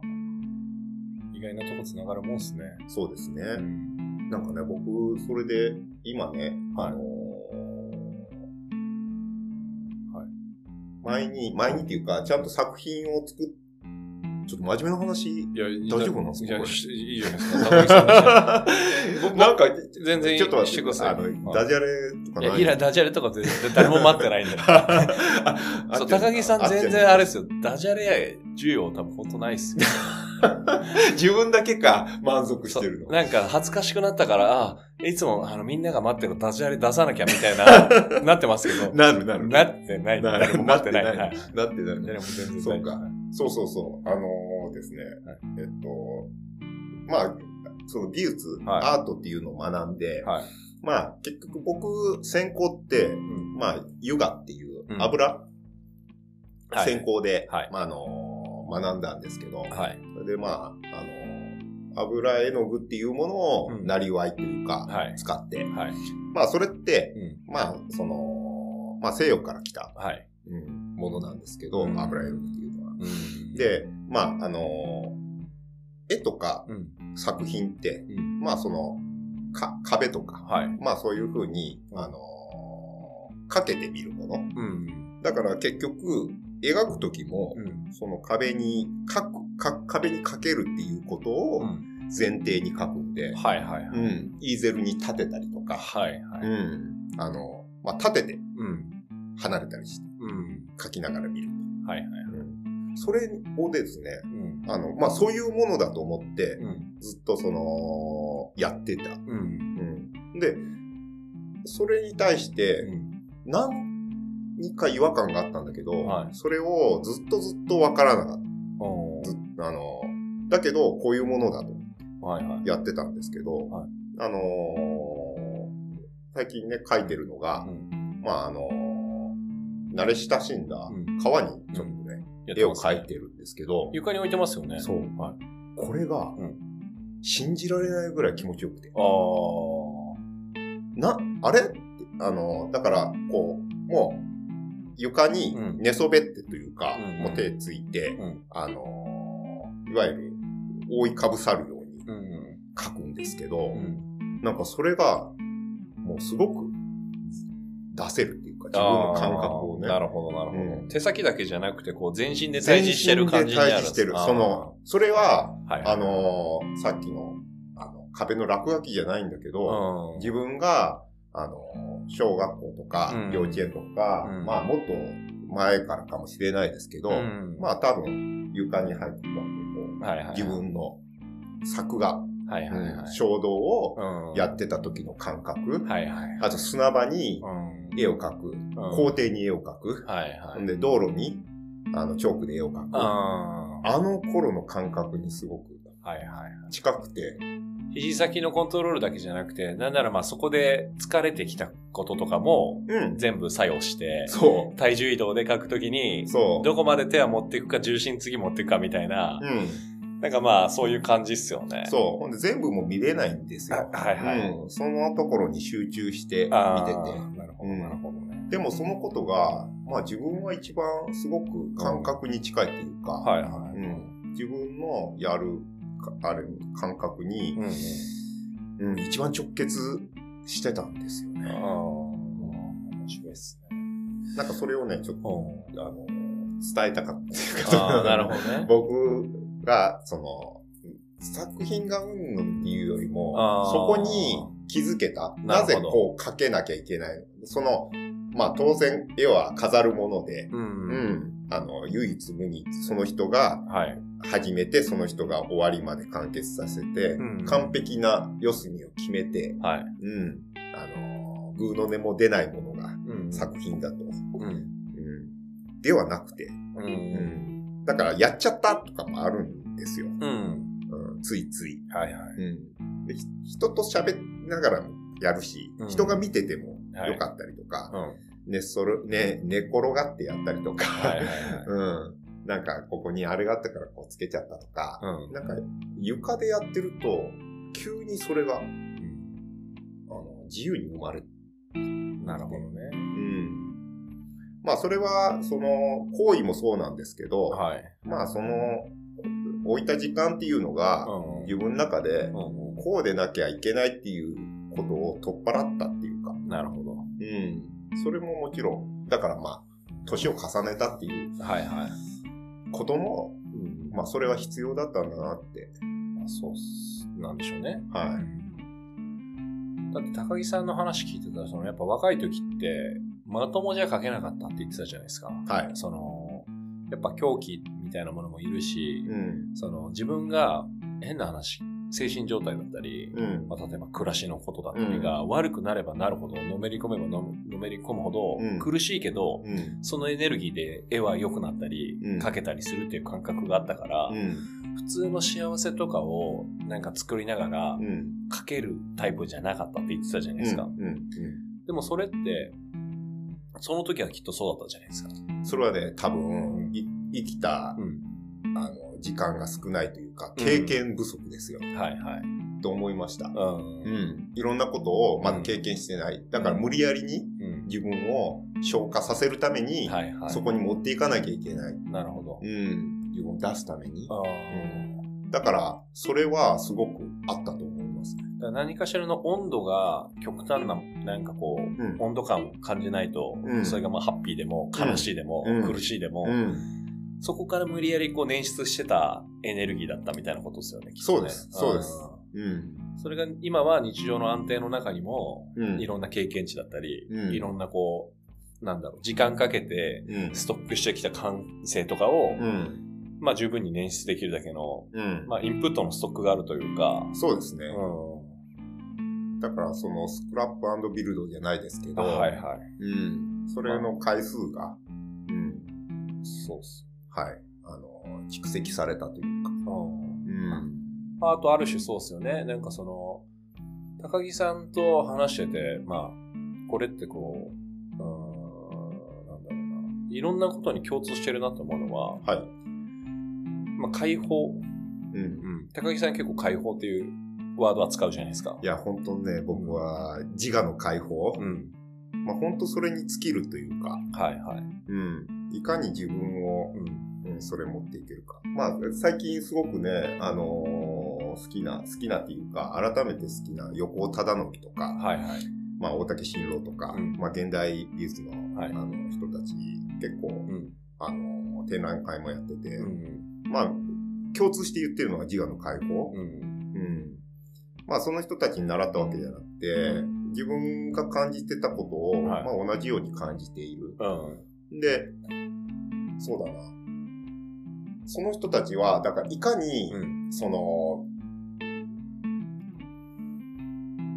S1: 意外なとこ繋がるもんっすね。
S2: そうですね。
S1: うん。
S2: なんかね、僕、それで、今ね、
S1: はい
S2: あのー
S1: はい
S2: 前に、前にっていうか、ちゃんと作品を作っ、ちょっと真面目な話、
S1: いや、
S2: 大丈夫なんですか
S1: いいいじゃないですか。高木さんの話
S2: なんか、
S1: 全然
S2: ちょっと待って
S1: してください。
S2: あの、
S1: はい
S2: ダジャレとか
S1: い？や、
S2: ない
S1: いら、ダジャレとか全然誰も待ってないんだよ。
S2: あ
S1: そう、高木さん全然あれですよ。ダジャレや需要多分本当ないっすよ。
S2: 自分だけか満足してるの。
S1: なんか恥ずかしくなったから、あいつもあのみんなが待ってるダジャレ出さなきゃみたいな、なってますけど。
S2: なるなる。
S1: なってない。
S2: な
S1: 誰も待ってない。はい。
S2: なってない。
S1: 誰も全然
S2: そうかそうそうそう。あのーですね、えっと、まあ、その美術、
S1: はい
S2: アートっていうのを学んで、
S1: はい。
S2: まあ、結局僕、専攻って、
S1: うん
S2: まあ、油画っていう
S1: うん
S2: 油、
S1: はい
S2: 専攻で、
S1: はい
S2: まあ、あのー学んだんですけど、
S1: はい。
S2: それでまあ、あのー油絵の具っていうものを、
S1: うん
S2: なりわいというか、
S1: はい
S2: 使って、
S1: はい。
S2: まあ、それって、
S1: うん。
S2: まあ、その、まあ、西洋から来た、
S1: はい。
S2: うんものなんですけど、
S1: うん
S2: 油絵の具っていうのは。
S1: うん、
S2: で、まあ、あのー絵とか
S1: うん。
S2: 作品って、
S1: うん。
S2: まあ、その、か、壁とか、
S1: はい。
S2: まあ、そういうふうに、あのーかけてみるもの。
S1: うん。
S2: だから結局、描くときも、
S1: うん。
S2: その壁に描く、か壁にかけるっていうことを
S1: うん。
S2: 前提に描くんで、
S1: はいはいはい。
S2: うん、イーゼルに立てたりとか、
S1: はいはい。
S2: うん、あの、まあ、立てて
S1: うん。
S2: 離れたりして
S1: うん。
S2: 描きながら見る。
S1: はいはい。
S2: うん、それをですね、
S1: うん。
S2: あの、まあ、そういうものだと思って、
S1: うん。
S2: ずっとその、やってた。
S1: うん。
S2: うん。で、それに対して、何か違和感があったんだけど、
S1: はい
S2: それをずっとずっとわからなかっ
S1: お
S2: た。ずあの、だけど、こういうものだと
S1: はいはい。
S2: やってたんですけど、
S1: はい
S2: あのー最近ね、書いてるのが、
S1: うん。
S2: まあ、あのー慣れ親しんだ
S1: うん
S2: 川にちょっとね、絵を描いてるんですけど、
S1: 床に置いてますよね。
S2: そう
S1: はい。
S2: これが、
S1: うん
S2: 信じられないぐらい気持ちよくて。
S1: ああ。
S2: な、あれあの、だから、こう、もう、床に
S1: うん
S2: 寝そべってというか、
S1: うん
S2: もう手ついて、
S1: うん。
S2: あのーいわゆる、覆いかぶさるように
S1: うん。
S2: 書くんですけど、
S1: うん。
S2: なんかそれが、もうすごく出せるっていうか、自分の感覚をね。
S1: なるほど、なるほど、
S2: うん
S1: 手先だけじゃなくて、こう、全身で対峙してる感じになる
S2: 全身で対峙してる。その、それは、
S1: はい。
S2: あのーさっきの、あの、壁の落書きじゃないんだけど、
S1: うん、
S2: 自分が、あの、小学校とか
S1: うん、
S2: 幼稚園とか、
S1: うん。
S2: まあもっと前からかもしれないですけど、
S1: うん。
S2: まあ多分床に入って
S1: いはいはい、
S2: 自分の作画、
S1: はいはいはい。
S2: うん衝動を
S1: うん。
S2: やってた時の感覚、
S1: はいはい。
S2: あと砂場に
S1: うん。
S2: 絵を描く、
S1: うん。
S2: 校庭に絵を描く、
S1: はいはい。
S2: んで道路にあのチョークで絵を描く、
S1: あ
S2: あの頃の感覚にすごく
S1: ーはいはい。
S2: 近くて、
S1: 肘先のコントロールだけじゃなくて、なんならまあそこで疲れてきたこととかも
S2: うん、
S1: 全部作用して、
S2: そ
S1: 体重移動で書くときに。どこまで手は持っていくか、重心次持っていくかみたいな、
S2: うん。
S1: なんかまあそういう感じっすよね。
S2: そう。ほんで全部も見れないんですよ。
S1: あはいはい
S2: うん。そのところに集中して見て
S1: あ
S2: て。
S1: ーなるほど、
S2: うん
S1: なるほどね。
S2: でもそのことが、まあ自分は一番すごく感覚に近いというか、
S1: はいは
S2: うん、自分のやる、かあれ、感覚に
S1: い。、うんうん。
S2: うん、一番直結してたんですよ
S1: ああ、
S2: ね。
S1: 面白いっすね。
S2: なんかそれをね、ちょっと、
S1: うん
S2: あの、伝えたかったっていうか
S1: ああ、なるほどね。
S2: 僕が、その、作品がうんぬんっていうよりもそこに気づけた。なぜこう描けなきゃいけないの？その、まあ当然絵は飾るもので、
S1: う。
S2: うんん、あの、唯一無二、その人が
S1: はい。
S2: 始めて、その人が終わりまで完結させて、
S1: うん
S2: 完璧な四隅を決めて、
S1: はい。
S2: うん、あの、グーの音も出ないものが
S1: うん
S2: 作品だと。
S1: うん。
S2: うん、ではなくて、
S1: う。
S2: うんん、だからやっちゃったとかもあるんですよ。
S1: うん。
S2: うん、ついつい。
S1: はいはい。
S2: うん、でひ人と喋りながらもやるし、
S1: うん
S2: 人が見てても
S1: はい
S2: よかったりとか、
S1: うん。
S2: 寝そる、ね、寝転がってやったりとか、
S1: はいはいはい。
S2: うん。なんか、ここにあれがあったからこうつけちゃったとか、
S1: うん。
S2: なんか、床でやってると、急にそれが、あの、自由に生まれる。
S1: なるほどね。
S2: うん。まあ、それは、その、行為もそうなんですけど、
S1: はい。
S2: まあ、その、置いた時間っていうのが、
S1: うん
S2: 自分の中で、
S1: うん
S2: う、こうでなきゃいけないっていうことを取っ払ったっていうか。
S1: なるほど。
S2: うん。それももちろん、だからまあ、年を重ねたっていう
S1: はいはい。
S2: ことも、
S1: うん
S2: まあそれは必要だったんだなって。
S1: まあ、そうなんでしょうね。
S2: は
S1: だって高木さんの話聞いてたら、そのやっぱ若い時って、まともじゃ書けなかったって言ってたじゃないですか。
S2: い。はい。
S1: その、やっぱ狂気みたいなものもいるし、
S2: うん。
S1: その自分が変な話、精神状態だったり、
S2: うん。
S1: まあ、例えば暮らしのことだったりが悪くなればなるほど、のめり込めばののめり込むほど
S2: うん
S1: 苦しいけど、
S2: うん。
S1: そのエネルギーで絵は良くなったり、
S2: うん
S1: 描けたりするっていう感覚があったから、
S2: うん。
S1: 普通の幸せとかをなんか作りながら
S2: うん。
S1: 描けるタイプじゃなかったって言ってたじゃないですか。
S2: うん。
S1: でもそれって、その時はきっとそうだったじゃないですか。
S2: うん。それはね、多分、い生きた、
S1: うん。
S2: あの、時間が少ないというか、経験不足ですよ。
S1: はいはい。
S2: と思いました。
S1: うん。
S2: うん。いろんなことをまだ経験してない。だから無理やりに
S1: うん。
S2: 自分を消化させるために、
S1: はいはい。
S2: そこに持っていかなきゃいけない。
S1: なるほど。
S2: うん。自分を出すために。
S1: あ
S2: うんだから、それはすごくあったと思います。
S1: だから何かしらの温度が極端な、なんかこう、
S2: うん。
S1: 温度感を感じないと、
S2: うん
S1: それがまあハッピーでも悲しいでも、
S2: うん
S1: 苦しいでも、
S2: うん。
S1: そこから無理やりこう捻出してたエネルギーだったみたいなことですよね、きっとね
S2: そうですそうですうん。
S1: うんそれが今は日常の安定の中にも、
S2: うん。
S1: いろんな経験値だったり、
S2: うん
S1: いろんなこう、なんだろう、時間かけて
S2: うん。
S1: ストックしてきた感性とかを、
S2: うん。
S1: まあ十分に捻出できるだけの、
S2: うん。
S1: まあインプットのストックがあるというか、
S2: そうですね。
S1: う
S2: だから、そのスクラップビルドじゃないですけ
S1: ん。
S2: ど、
S1: はいはい。
S2: うん。それの回数が、うん。
S1: そうっす。
S2: はい。あの、蓄積されたというか。
S1: うん
S2: うん。
S1: あとある種そうっすよね。なんかその、高木さんと話してて、まあ、これってこう、うなんだろうな。いろんなことに共通してるなと思うのは、
S2: はい。
S1: まあ、解放。
S2: うん。
S1: うん。高木さん結構解放っていうワードは使うじゃないですか
S2: い。や、本当ね、僕は自我の解放、
S1: うん。
S2: まあ本当それに尽きるというか、
S1: はいはい。
S2: うん。いかに自分を、
S1: うん。
S2: うん、それ持っていけるか。まあ、最近すごくね、あのー好きな、好きなっていうか、改めて好きな横尾忠則とか、
S1: はいはい。
S2: まあ、大竹新郎とか、
S1: うん
S2: まあ、現代美術の、
S1: はい
S2: あの人たち、結構、
S1: うん。
S2: あのー展覧会もやってて、
S1: うん。
S2: まあ、共通して言ってるのは自我の解放。
S1: うん。
S2: うん。まあ、その人たちに習ったわけじゃなくて、自分が感じてたことを、
S1: はい
S2: まあ、同じように感じている。
S1: うん。
S2: で、そうだな。その人たちは、だからいかに、
S1: うん。
S2: その、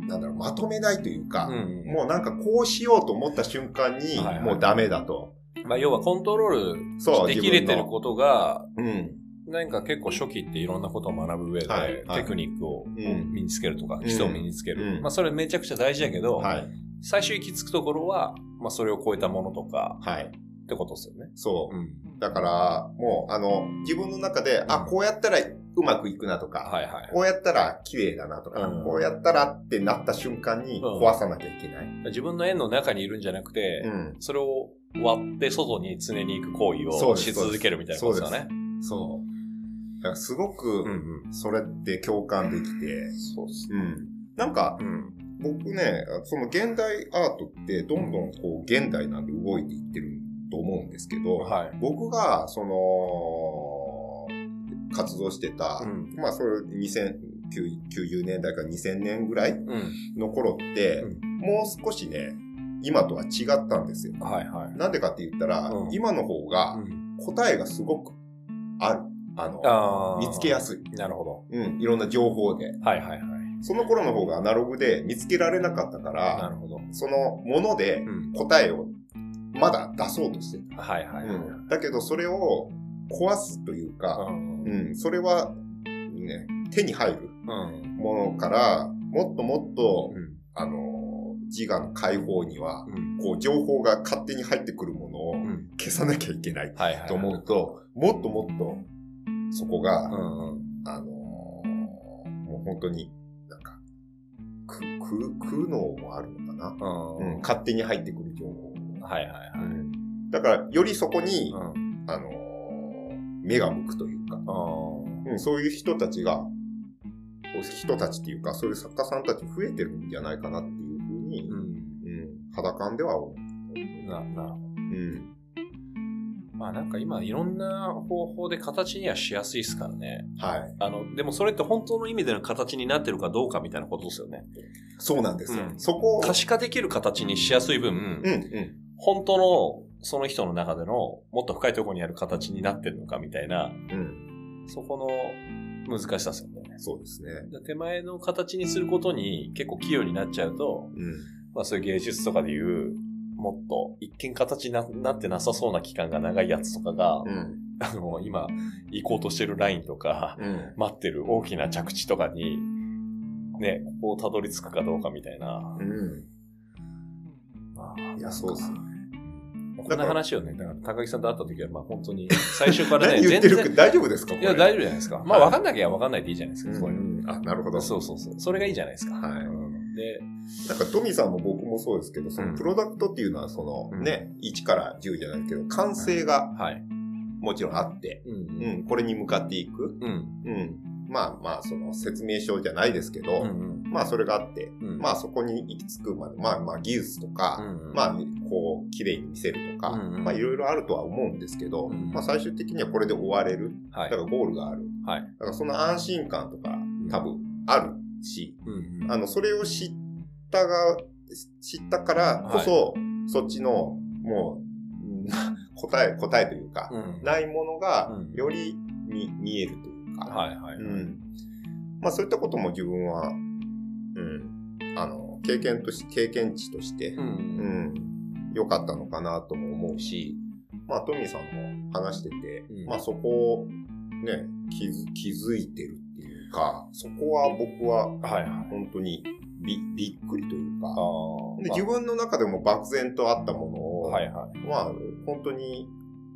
S2: なんだろう、まとめないというか、
S1: うん。
S2: もうなんかこうしようと思った瞬間に、
S1: はいはい
S2: もうダメだと。
S1: まあ、要はコントロールできれてることが、
S2: うん。
S1: なんか結構初期っていろんなことを学ぶ上で、
S2: はいはい
S1: テクニックを
S2: ん
S1: 身につけるとか、基礎を身につける。
S2: うん
S1: まあそれめちゃくちゃ大事だけど、
S2: はい。
S1: 最終行き着くところは、まあそれを超えたものとか
S2: はい。
S1: ってことですよね。
S2: そう。
S1: ん。
S2: だから、もう、あの、自分の中で、あ、こうやったらうまくいくなとか、
S1: はいはい。
S2: こうやったら綺麗だなとか、
S1: うん
S2: こうやったらってなった瞬間に
S1: うん
S2: 壊さなきゃいけない。
S1: 自分の円の中にいるんじゃなくて、
S2: うん。
S1: それを割って外に常に行く行為をし続けるみたいなことですよね。
S2: そう。だからすごく、
S1: うんうん。
S2: それって共感できて、
S1: そうっす。
S2: うん。なんか、
S1: うん。
S2: 僕ね、その現代アートってどんどんこう現代なんで動いていってると思うんですけど、
S1: はい。
S2: 僕がその活動してた、
S1: うん
S2: まあそれ2090年代から2000年ぐらい
S1: うん。
S2: の頃って、
S1: う
S2: もう少しね、今とは違ったんですよ。
S1: はいはい。
S2: なんでかって言ったら、
S1: うん
S2: 今の方が
S1: うん
S2: 答えがすごくある。あの、
S1: あー
S2: 見つけやすい。
S1: なるほど。
S2: うん、いろんな情報で。
S1: はいはいはい。
S2: その頃の方がアナログで見つけられなかったか
S1: な
S2: ら、
S1: るほど。
S2: そのもので
S1: うん。
S2: 答えをまだ出そうとしてた。
S1: はいはいはい。
S2: うん、だけどそれを壊すというか、
S1: うん
S2: うん、それは、ね、手に入る
S1: うん。
S2: ものから、もっともっと、
S1: うん。
S2: あの、自我の解放には、
S1: うん。
S2: こう、情報が勝手に入ってくるものを
S1: うん。
S2: 消さなきゃいけない。と思うと、もっともっと、そこが。あのもう本当に、なんか、く、く、苦悩もあるのかな？
S1: うん。
S2: うん、勝手に入ってくる情報。
S1: はいはいはい。
S2: だから、よりそこに、
S1: うん。
S2: あの目が向くというか、
S1: あ
S2: うん、そういう人たちが、こ人たちっていうか、そういう作家さんたち増えてるんじゃないかなっていうふうに、
S1: うん。
S2: うん、肌感では思う。
S1: な、なるほど。
S2: うん。
S1: まあなんか今いろんな方法で形にはしやすいですからね。
S2: はい。
S1: あの、でもそれって本当の意味での形になってるかどうかみたいなことですよね。
S2: そうなんですよ。
S1: うん
S2: そこを、
S1: 可視化できる形にしやすい分、
S2: うん、うん。
S1: 本当のその人の中でのもっと深いところにある形になってるのかみたいな、
S2: うん。
S1: そこの難しさですよね。
S2: そうですね。
S1: で手前の形にすることに結構器用になっちゃうと、
S2: うん。
S1: まあそういう芸術とかでいう、もっと一見形にななってなさそうな期間が長いやつとかが、
S2: うん。
S1: あの、今行こうとしてるラインとか、
S2: うん。
S1: 待ってる大きな着地とかに、ね、ここをたどり着くかどうかみたいな。
S2: うん。
S1: まあ
S2: いや、そうですね。
S1: こんな話をね、だから高木さんと会った時は、まあ本当に、最初からね、
S2: 何言ってるか大丈夫ですか？
S1: いや、大丈夫
S2: 夫
S1: じゃないですか。まあ
S2: はい
S1: 分かんなきゃ分かんないでいいじゃないですか、
S2: うん
S1: そういうの
S2: あ、なるほど。
S1: そうそうそう。それがいいじゃないですか。
S2: はい
S1: うんで、
S2: なんかトミーさんも僕もそうですけど、そ
S1: うん
S2: のプロダクトっていうのはその
S1: うん
S2: ね、1から10じゃないけど、完成が
S1: はい。
S2: もちろんあって、
S1: うん
S2: うん、これに向かっていく。
S1: うん。
S2: うん。まあまあ、その説明書じゃないですけど、
S1: うん。
S2: まあそれがあって、
S1: うん。
S2: まあそこに行き着くまで、まあまあ技術とか、
S1: うん、
S2: まあ、こう、綺麗に見せるとか、
S1: うんうん
S2: まあいろいろあるとは思うんですけど、
S1: うん
S2: まあ最終的にはこれで終われる。
S1: はい
S2: だか。らゴールがある。
S1: はい。
S2: だからその安心感とか多分あるし、
S1: うん。
S2: あの、それを知ったが、知ったからこそ、そっちの、もう、う ん答え、答えというか、
S1: うん、
S2: ないものが
S1: うん、
S2: より見見えるというか、
S1: はいはい。
S2: うん。まあそういったことも自分は、うん、あの、経験とし、経験値として、
S1: う。
S2: うんん、良かったのかなとも思うし、まあトミーさんも話してて、
S1: うん
S2: まあそこをね、気づ気づいてるっていうか、そこは僕は
S1: はいはい。
S2: 本当にびびっくりというか、
S1: ああ。
S2: で自分の中でも漠然とあったものを、
S1: はいはい。
S2: まあ本当に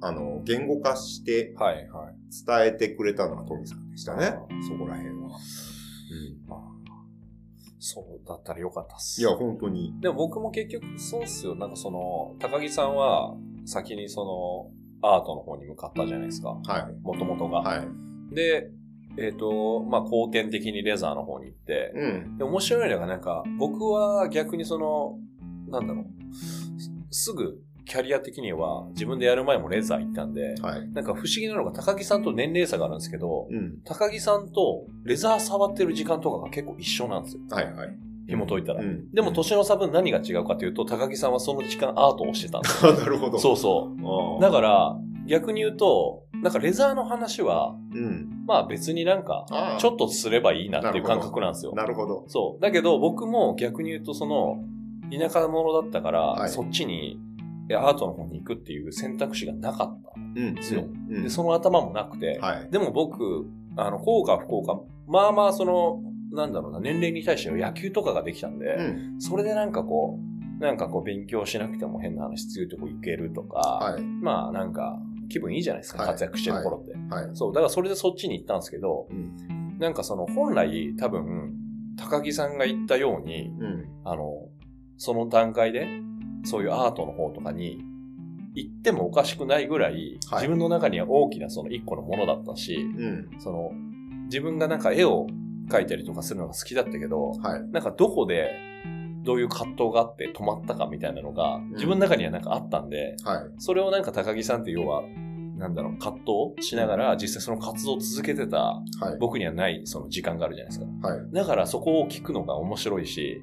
S2: あの言語化して
S1: はいはい。
S2: 伝えてくれたのはトミーさんでしたね
S1: あ。
S2: そこら辺は。
S1: ああそうだったらよかったっす。
S2: いや、本当に。
S1: でも僕も結局そうっすよ。なんかその、高木さんは先にその、アートの方に向かったじゃないですか。
S2: はい。
S1: もともとが。
S2: はい。
S1: で、えっ、と、まあ、後天的にレザーの方に行って、
S2: うん。
S1: で面白いのがなんか、僕は逆にその、なんだろう、すすぐキャリア的には自分でやる前もレザー行ったんで、
S2: はい。
S1: なんか不思議なのが高木さんと年齢差があるんですけど、
S2: うん。
S1: 高木さんとレザー触ってる時間とかが結構一緒なんですよ。
S2: はいはい。
S1: 紐解いたら。
S2: うん。
S1: でも年の差分何が違うかというと、高木さんはその時間アートをしてたんです
S2: なるほど。
S1: そうそう。だから、逆に言うと、なんかレザーの話は、
S2: うん。
S1: まあ別になんかちょっとすればいいなっていう感覚なんですよ。
S2: なるほど。
S1: そう。だけど僕も逆に言うとその、田舎者だったから、
S2: はい
S1: そっちに、アートの方に行くっていう選択肢がなかった。
S2: うん。
S1: ですよ
S2: うん。
S1: で、その頭もなくて、
S2: はい。
S1: でも僕、あの、幸か不幸か、まあまあその、なんだろうな、年齢に対しての野球とかができたんで、
S2: うん。
S1: それでなんかこう、なんかこう勉強しなくても変な話強いとこ行けるとか、
S2: はい。
S1: まあなんか気分いいじゃないですか、
S2: はい
S1: 活躍してる頃って。
S2: はい。
S1: そう、だからそれでそっちに行ったんですけど、
S2: うん。
S1: なんかその本来多分、高木さんが言ったように、
S2: うん。
S1: あの、その段階で、そういうアートの方とかに行ってもおかしくないぐらい、
S2: はい
S1: 自分の中には大きなその一個のものだったし、
S2: うん。
S1: その、自分がなんか絵を描いたりとかするのが好きだったけど、
S2: はい。
S1: なんかどこで、どういう葛藤があって止まったかみたいなのが、自分の中にはなんかあったんで、
S2: はい。
S1: それをなんか高木さんって要は、なんだろう、葛藤しながら実際その活動を続けてた
S2: はい。
S1: 僕にはないその時間があるじゃないですか。
S2: はい。
S1: だからそこを聞くのが面白いし、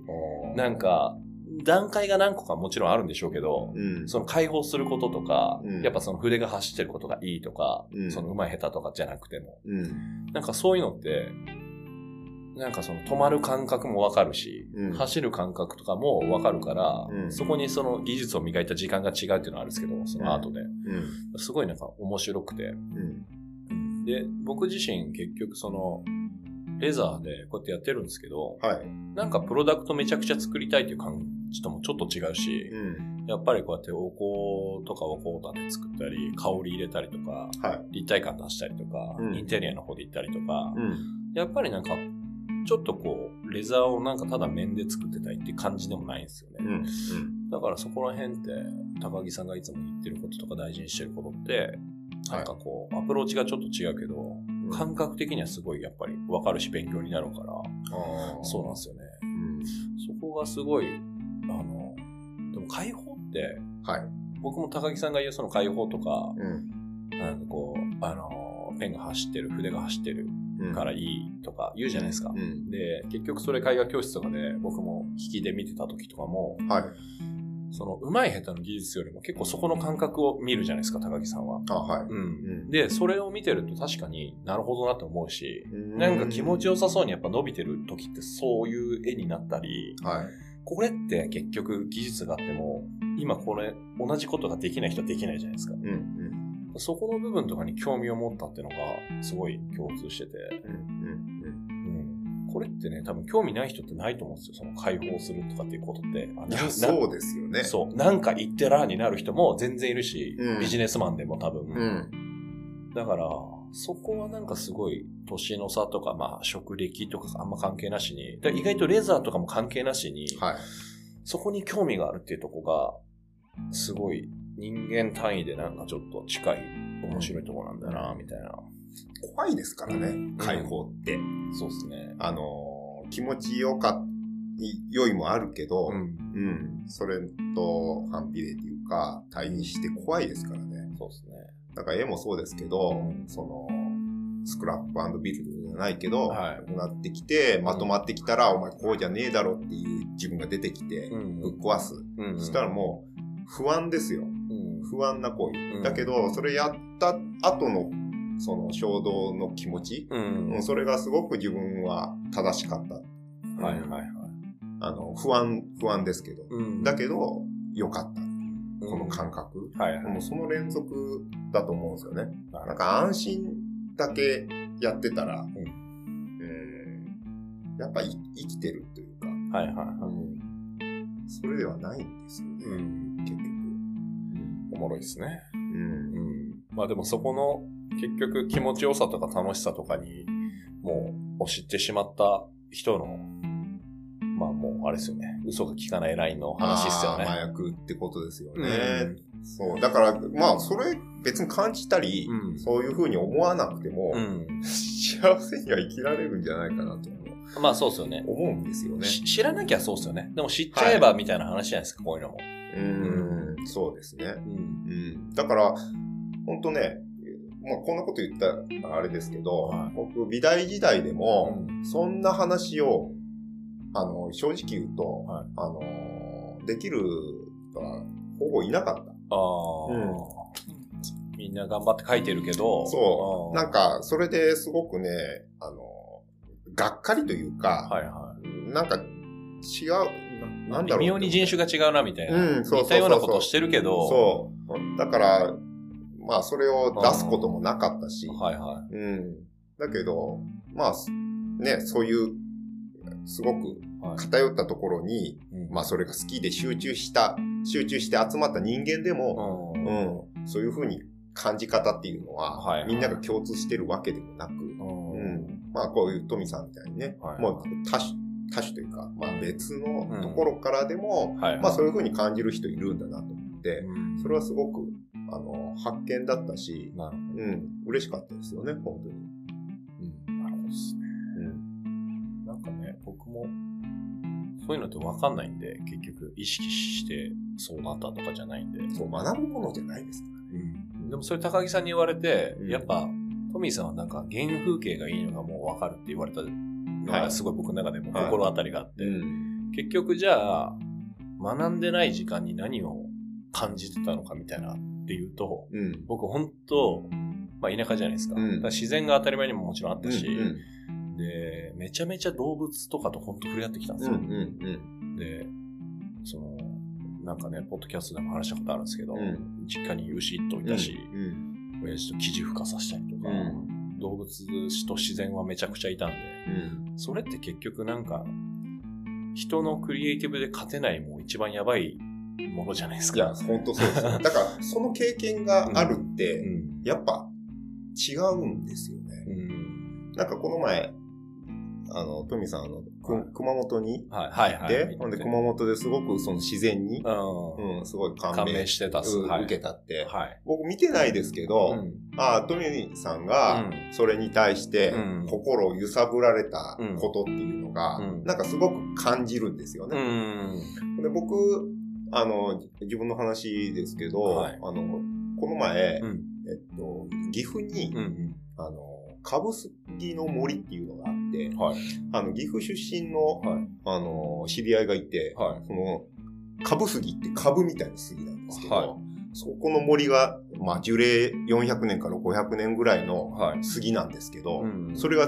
S1: なんか、段階が何個かもちろんあるんでしょうけど、
S2: うん。
S1: その解放することとか、
S2: うん
S1: やっぱその筆が走ってることがいいとか、
S2: うん
S1: その上手い下手とかじゃなくても、
S2: うん。
S1: なんかそういうのって、なんかその止まる感覚もわかるし、
S2: うん
S1: 走る感覚とかもわかるから、
S2: うん
S1: そこにその技術を磨いた時間が違うっていうのはあるんですけど、そのアートで。
S2: うん。
S1: すごいなんか面白くて。
S2: うん。
S1: で、僕自身結局その、レザーでこうやってやってるんですけど、
S2: はい。
S1: なんかプロダクトめちゃくちゃ作りたいっていう感じともちょっと違うし、
S2: うん。
S1: やっぱりこうやってお香とかお香種作ったり、香り入れたりとか、
S2: はい。
S1: 立体感出したりとか、
S2: うん
S1: インテリアの方で行ったりとか、
S2: うん。
S1: やっぱりなんか、ちょっとこう、レザーをなんかただ面で作ってたいっていう感じでもないんですよね。
S2: うん。
S1: だからそこら辺って、高木さんがいつも言ってることとか大事にしてることって、なんかこう、アプローチがちょっと違うけど、
S2: うん
S1: 感覚的にはすごいやっぱり分かるし勉強になるから、そうなんですよね。
S2: うん
S1: そこがすごい、あの、でも解放って、
S2: はい。
S1: 僕も高木さんが言うその解放とか、
S2: うん。
S1: なんかこう、あの、ペンが走ってる、筆が走ってる
S2: うん
S1: からいいとか言うじゃないですか。
S2: うん。
S1: で、結局それ絵画教室とかで僕も引きで見てた時とかも、
S2: はい。
S1: その上手い下手の技術よりも結構そこの感覚を見るじゃないですか、高木さんは。
S2: あ、はい。
S1: うん。
S2: うん
S1: で、それを見てると確かになるほどなと思うし、
S2: う
S1: なんか気持ちよさそうにやっぱ伸びてる時ってそういう絵になったり、
S2: はい。
S1: これって結局技術があっても、今これ同じことができない人はできないじゃないですか。
S2: うん。うん。
S1: そこの部分とかに興味を持ったっていうのがすごい共通してて、
S2: うん。うん。
S1: うん、これってね、多分興味ない人ってないと思うんですよ。その解放するとかっていうことって。あ
S2: いや、
S1: な
S2: そうですよね。
S1: そう。なんか言ってらーになる人も全然いるし、
S2: うん
S1: ビジネスマンでも多分。
S2: うん。
S1: だから、そこはなんかすごい年の差とか、まあ職歴とかあんま関係なしに、意外とレザーとかも関係なしに、
S2: はい。
S1: そこに興味があるっていうとこが、すごい人間単位でなんかちょっと近い面白いとこなんだよな、みたいな。
S2: 怖いですからね、解放って。
S1: そうですね。
S2: あのー、気持ちよか、良いもあるけど、
S1: うん。
S2: うん。それと反比例っていうか、対比して怖いですからね。
S1: そうですね。
S2: だから絵もそうですけど、その、スクラップビルドじゃないけど、
S1: はい
S2: なってきて、まとまってきたら、お前こうじゃねえだろっていう自分が出てきて、
S1: うん
S2: ぶっ壊す。
S1: うん
S2: そしたらもう、不安ですよ。
S1: うん。
S2: 不安な行為。
S1: うん
S2: だけど、それやった後の、その衝動の気持ち、
S1: うん。
S2: うんそれがすごく自分は正しかった。
S1: はいはいはい。
S2: あの、不安、不安ですけど。
S1: うん
S2: だけど、良かった。この感覚。
S1: はいはい。
S2: もうその連続だと思うんですよね。
S1: な
S2: なんか安心だけやってたら、
S1: ん
S2: うんやっぱい生きてるというか、
S1: はいはいはい。
S2: それではないんですよね、
S1: うん。
S2: 結局。
S1: おもろいですね。
S2: うん
S1: うん。まあでもそこの結局気持ちよさとか楽しさとかにもう知ってしまった人の、まあもうあれですよね。嘘が効かないラインの話ですよね。
S2: 麻薬ってことですよね。
S1: うん
S2: そう。だから、まあ、それ別に感じたり、
S1: うん
S2: そういうふうに思わなくても、
S1: うん。
S2: 幸せには生きられるんじゃないかなと
S1: まあそうですよね。
S2: 思うんですよね。
S1: し知らなきゃそうですよね。でも知っちゃえばみたいな話じゃないですか、こういうのも。
S2: うん、そうですね。
S1: うん。
S2: うん。だから、本当ね、まあ、こんなこと言ったらあれですけど、
S1: はい
S2: 僕、美大時代でも、
S1: う
S2: そんな話を、あの、正直言うと、
S1: はい
S2: あの、できる人はほぼいなかった。
S1: ああ、みんな頑張って書いてるけど。
S2: そう。なん
S1: か、
S2: か、それですごくね、あの、がっかりというか、
S1: はいは
S2: なんか、違う、ななんだろう。
S1: 微妙に人種が違うなみたいな。
S2: うんそうそうそうそう
S1: 似たようなことしてるけど。
S2: そう。だから、まあ、それを出すこともなかったし、
S1: はいは
S2: うん。だけど、まあ、すね、そういう、すごく
S1: い。はい。
S2: 偏ったところに、
S1: うん。
S2: まあ、それが好きで集中した、集中して集まった人間でも、
S1: うん。
S2: うん、そういうふうに感じ方っていうのは、
S1: はいはい。
S2: みんなが共通してるわけでもなく、うん。まあ、こういうトミさんみたいにね、
S1: はい。
S2: もう多種、多種というか、まあ、別のところからでも、
S1: はいはい。
S2: まあ、そういうふうに感じる人いるんだなと思って、
S1: うん。
S2: それはすごく、あの、発見だったし、
S1: なるほど。
S2: うん、嬉しかったですよね、本当に。
S1: うん。なるほどですね。
S2: うん。
S1: なんかね、僕も、そういうのって分かんないんで、結局意識してそうなったとかじゃないんで。
S2: そう、学ぶものじゃないですか
S1: うん。でもそれ高木さんに言われて、
S2: うん
S1: やっぱ、トミーさんはなんか原風景がいいのがもう分かるって言われたのがすごい僕の中でも心当たりがあって、
S2: ん。
S1: 結局じゃあ、学んでない時間に何を感じてたのかみたいなっていうと、
S2: うん。
S1: 僕本当、まあ田舎じゃないですか。
S2: うん
S1: だから自然が当たり前にももちろんあったし、
S2: うん。
S1: で、めちゃめちゃ動物とかと本当触れ合ってきたんです
S2: うん。
S1: よ。
S2: うん。
S1: で、その、なんかね、ポッドキャストでも話したことあるんですけど、
S2: うん
S1: 実家に牛一頭いたし、
S2: うん。
S1: 親父と生地孵化させたりとか、
S2: う
S1: 動物と自然はめちゃくちゃいたんで、
S2: うん。
S1: それって結局なんか、人のクリエイティブで勝てないもう一番やばいものじゃないです
S2: いや、
S1: か。
S2: 本当そうですよ。だから、その経験があるって、
S1: うん。
S2: やっぱ違うんですよね。
S1: うん。
S2: なんかこの前、あの、トミさん、あの、熊本に
S1: はい、はい、はい。
S2: で、ほんで熊本ですごくその自然に、
S1: うん。
S2: うん、すごい感銘
S1: してた。
S2: 受けたって。
S1: はい。
S2: 僕見てないですけど、
S1: うん
S2: ああ、トミさんが
S1: うん
S2: それに対して
S1: うん
S2: 心を揺さぶられたことっていうのが、
S1: うん
S2: なんかすごく感じるんですよ
S1: う
S2: ね。
S1: ん。
S2: で僕、あの、自分の話ですけど、
S1: はい
S2: あの、この前、
S1: うん。
S2: えっと、岐阜に、
S1: うん。
S2: あの、株杉の森っていうのがあって、
S1: はい。
S2: あの、岐阜出身の、
S1: はい。
S2: あの、知り合いがいて、
S1: はい。
S2: その、株杉って株みたいな杉なんですけど、
S1: はい
S2: そこの森が、まあ、樹齢400年から500年ぐらいの
S1: はい。
S2: 杉なんですけど、
S1: うん
S2: それが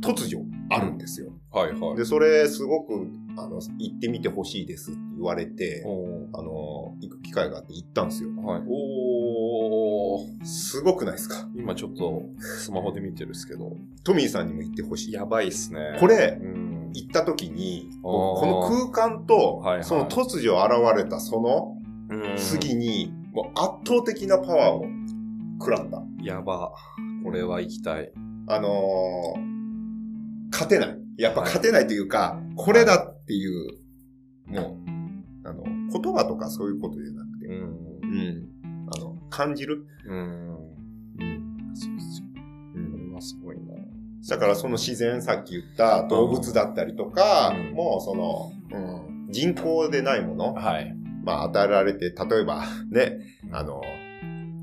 S2: 突如あるんですよ。
S1: はい。はい。
S2: で、それすごく、あの、行ってみてほしいですっわれて、
S1: お
S2: あの、行く機会があって行ったんですよ。
S1: ーはい。おー。
S2: すごくないですか？
S1: 今ちょっとスマホで見てるんですけど。
S2: トミーさんにも行ってほしい。
S1: やばいっすね。
S2: これ
S1: うん。
S2: 行った時に、この空間と
S1: はいはい、
S2: その突如現れたその
S1: うん
S2: 杉に、もう圧倒的なパワーを食らった。
S1: やば。これは行きたい。
S2: あのー勝てない。やっぱ
S1: はい
S2: 勝てないというか、これだっていう、もう、あの、言葉とかそういうことじゃなくて、
S1: うん。
S2: うん。あの、感じる。
S1: うん。
S2: うん。
S1: そうですよ。
S2: うん
S1: これはすごいな。
S2: だからその自然、さっき言った動物だったりとか
S1: うん、
S2: もうその、うん、人工でないもの、
S1: はい。
S2: まあ与えられて、例えば ね、あの、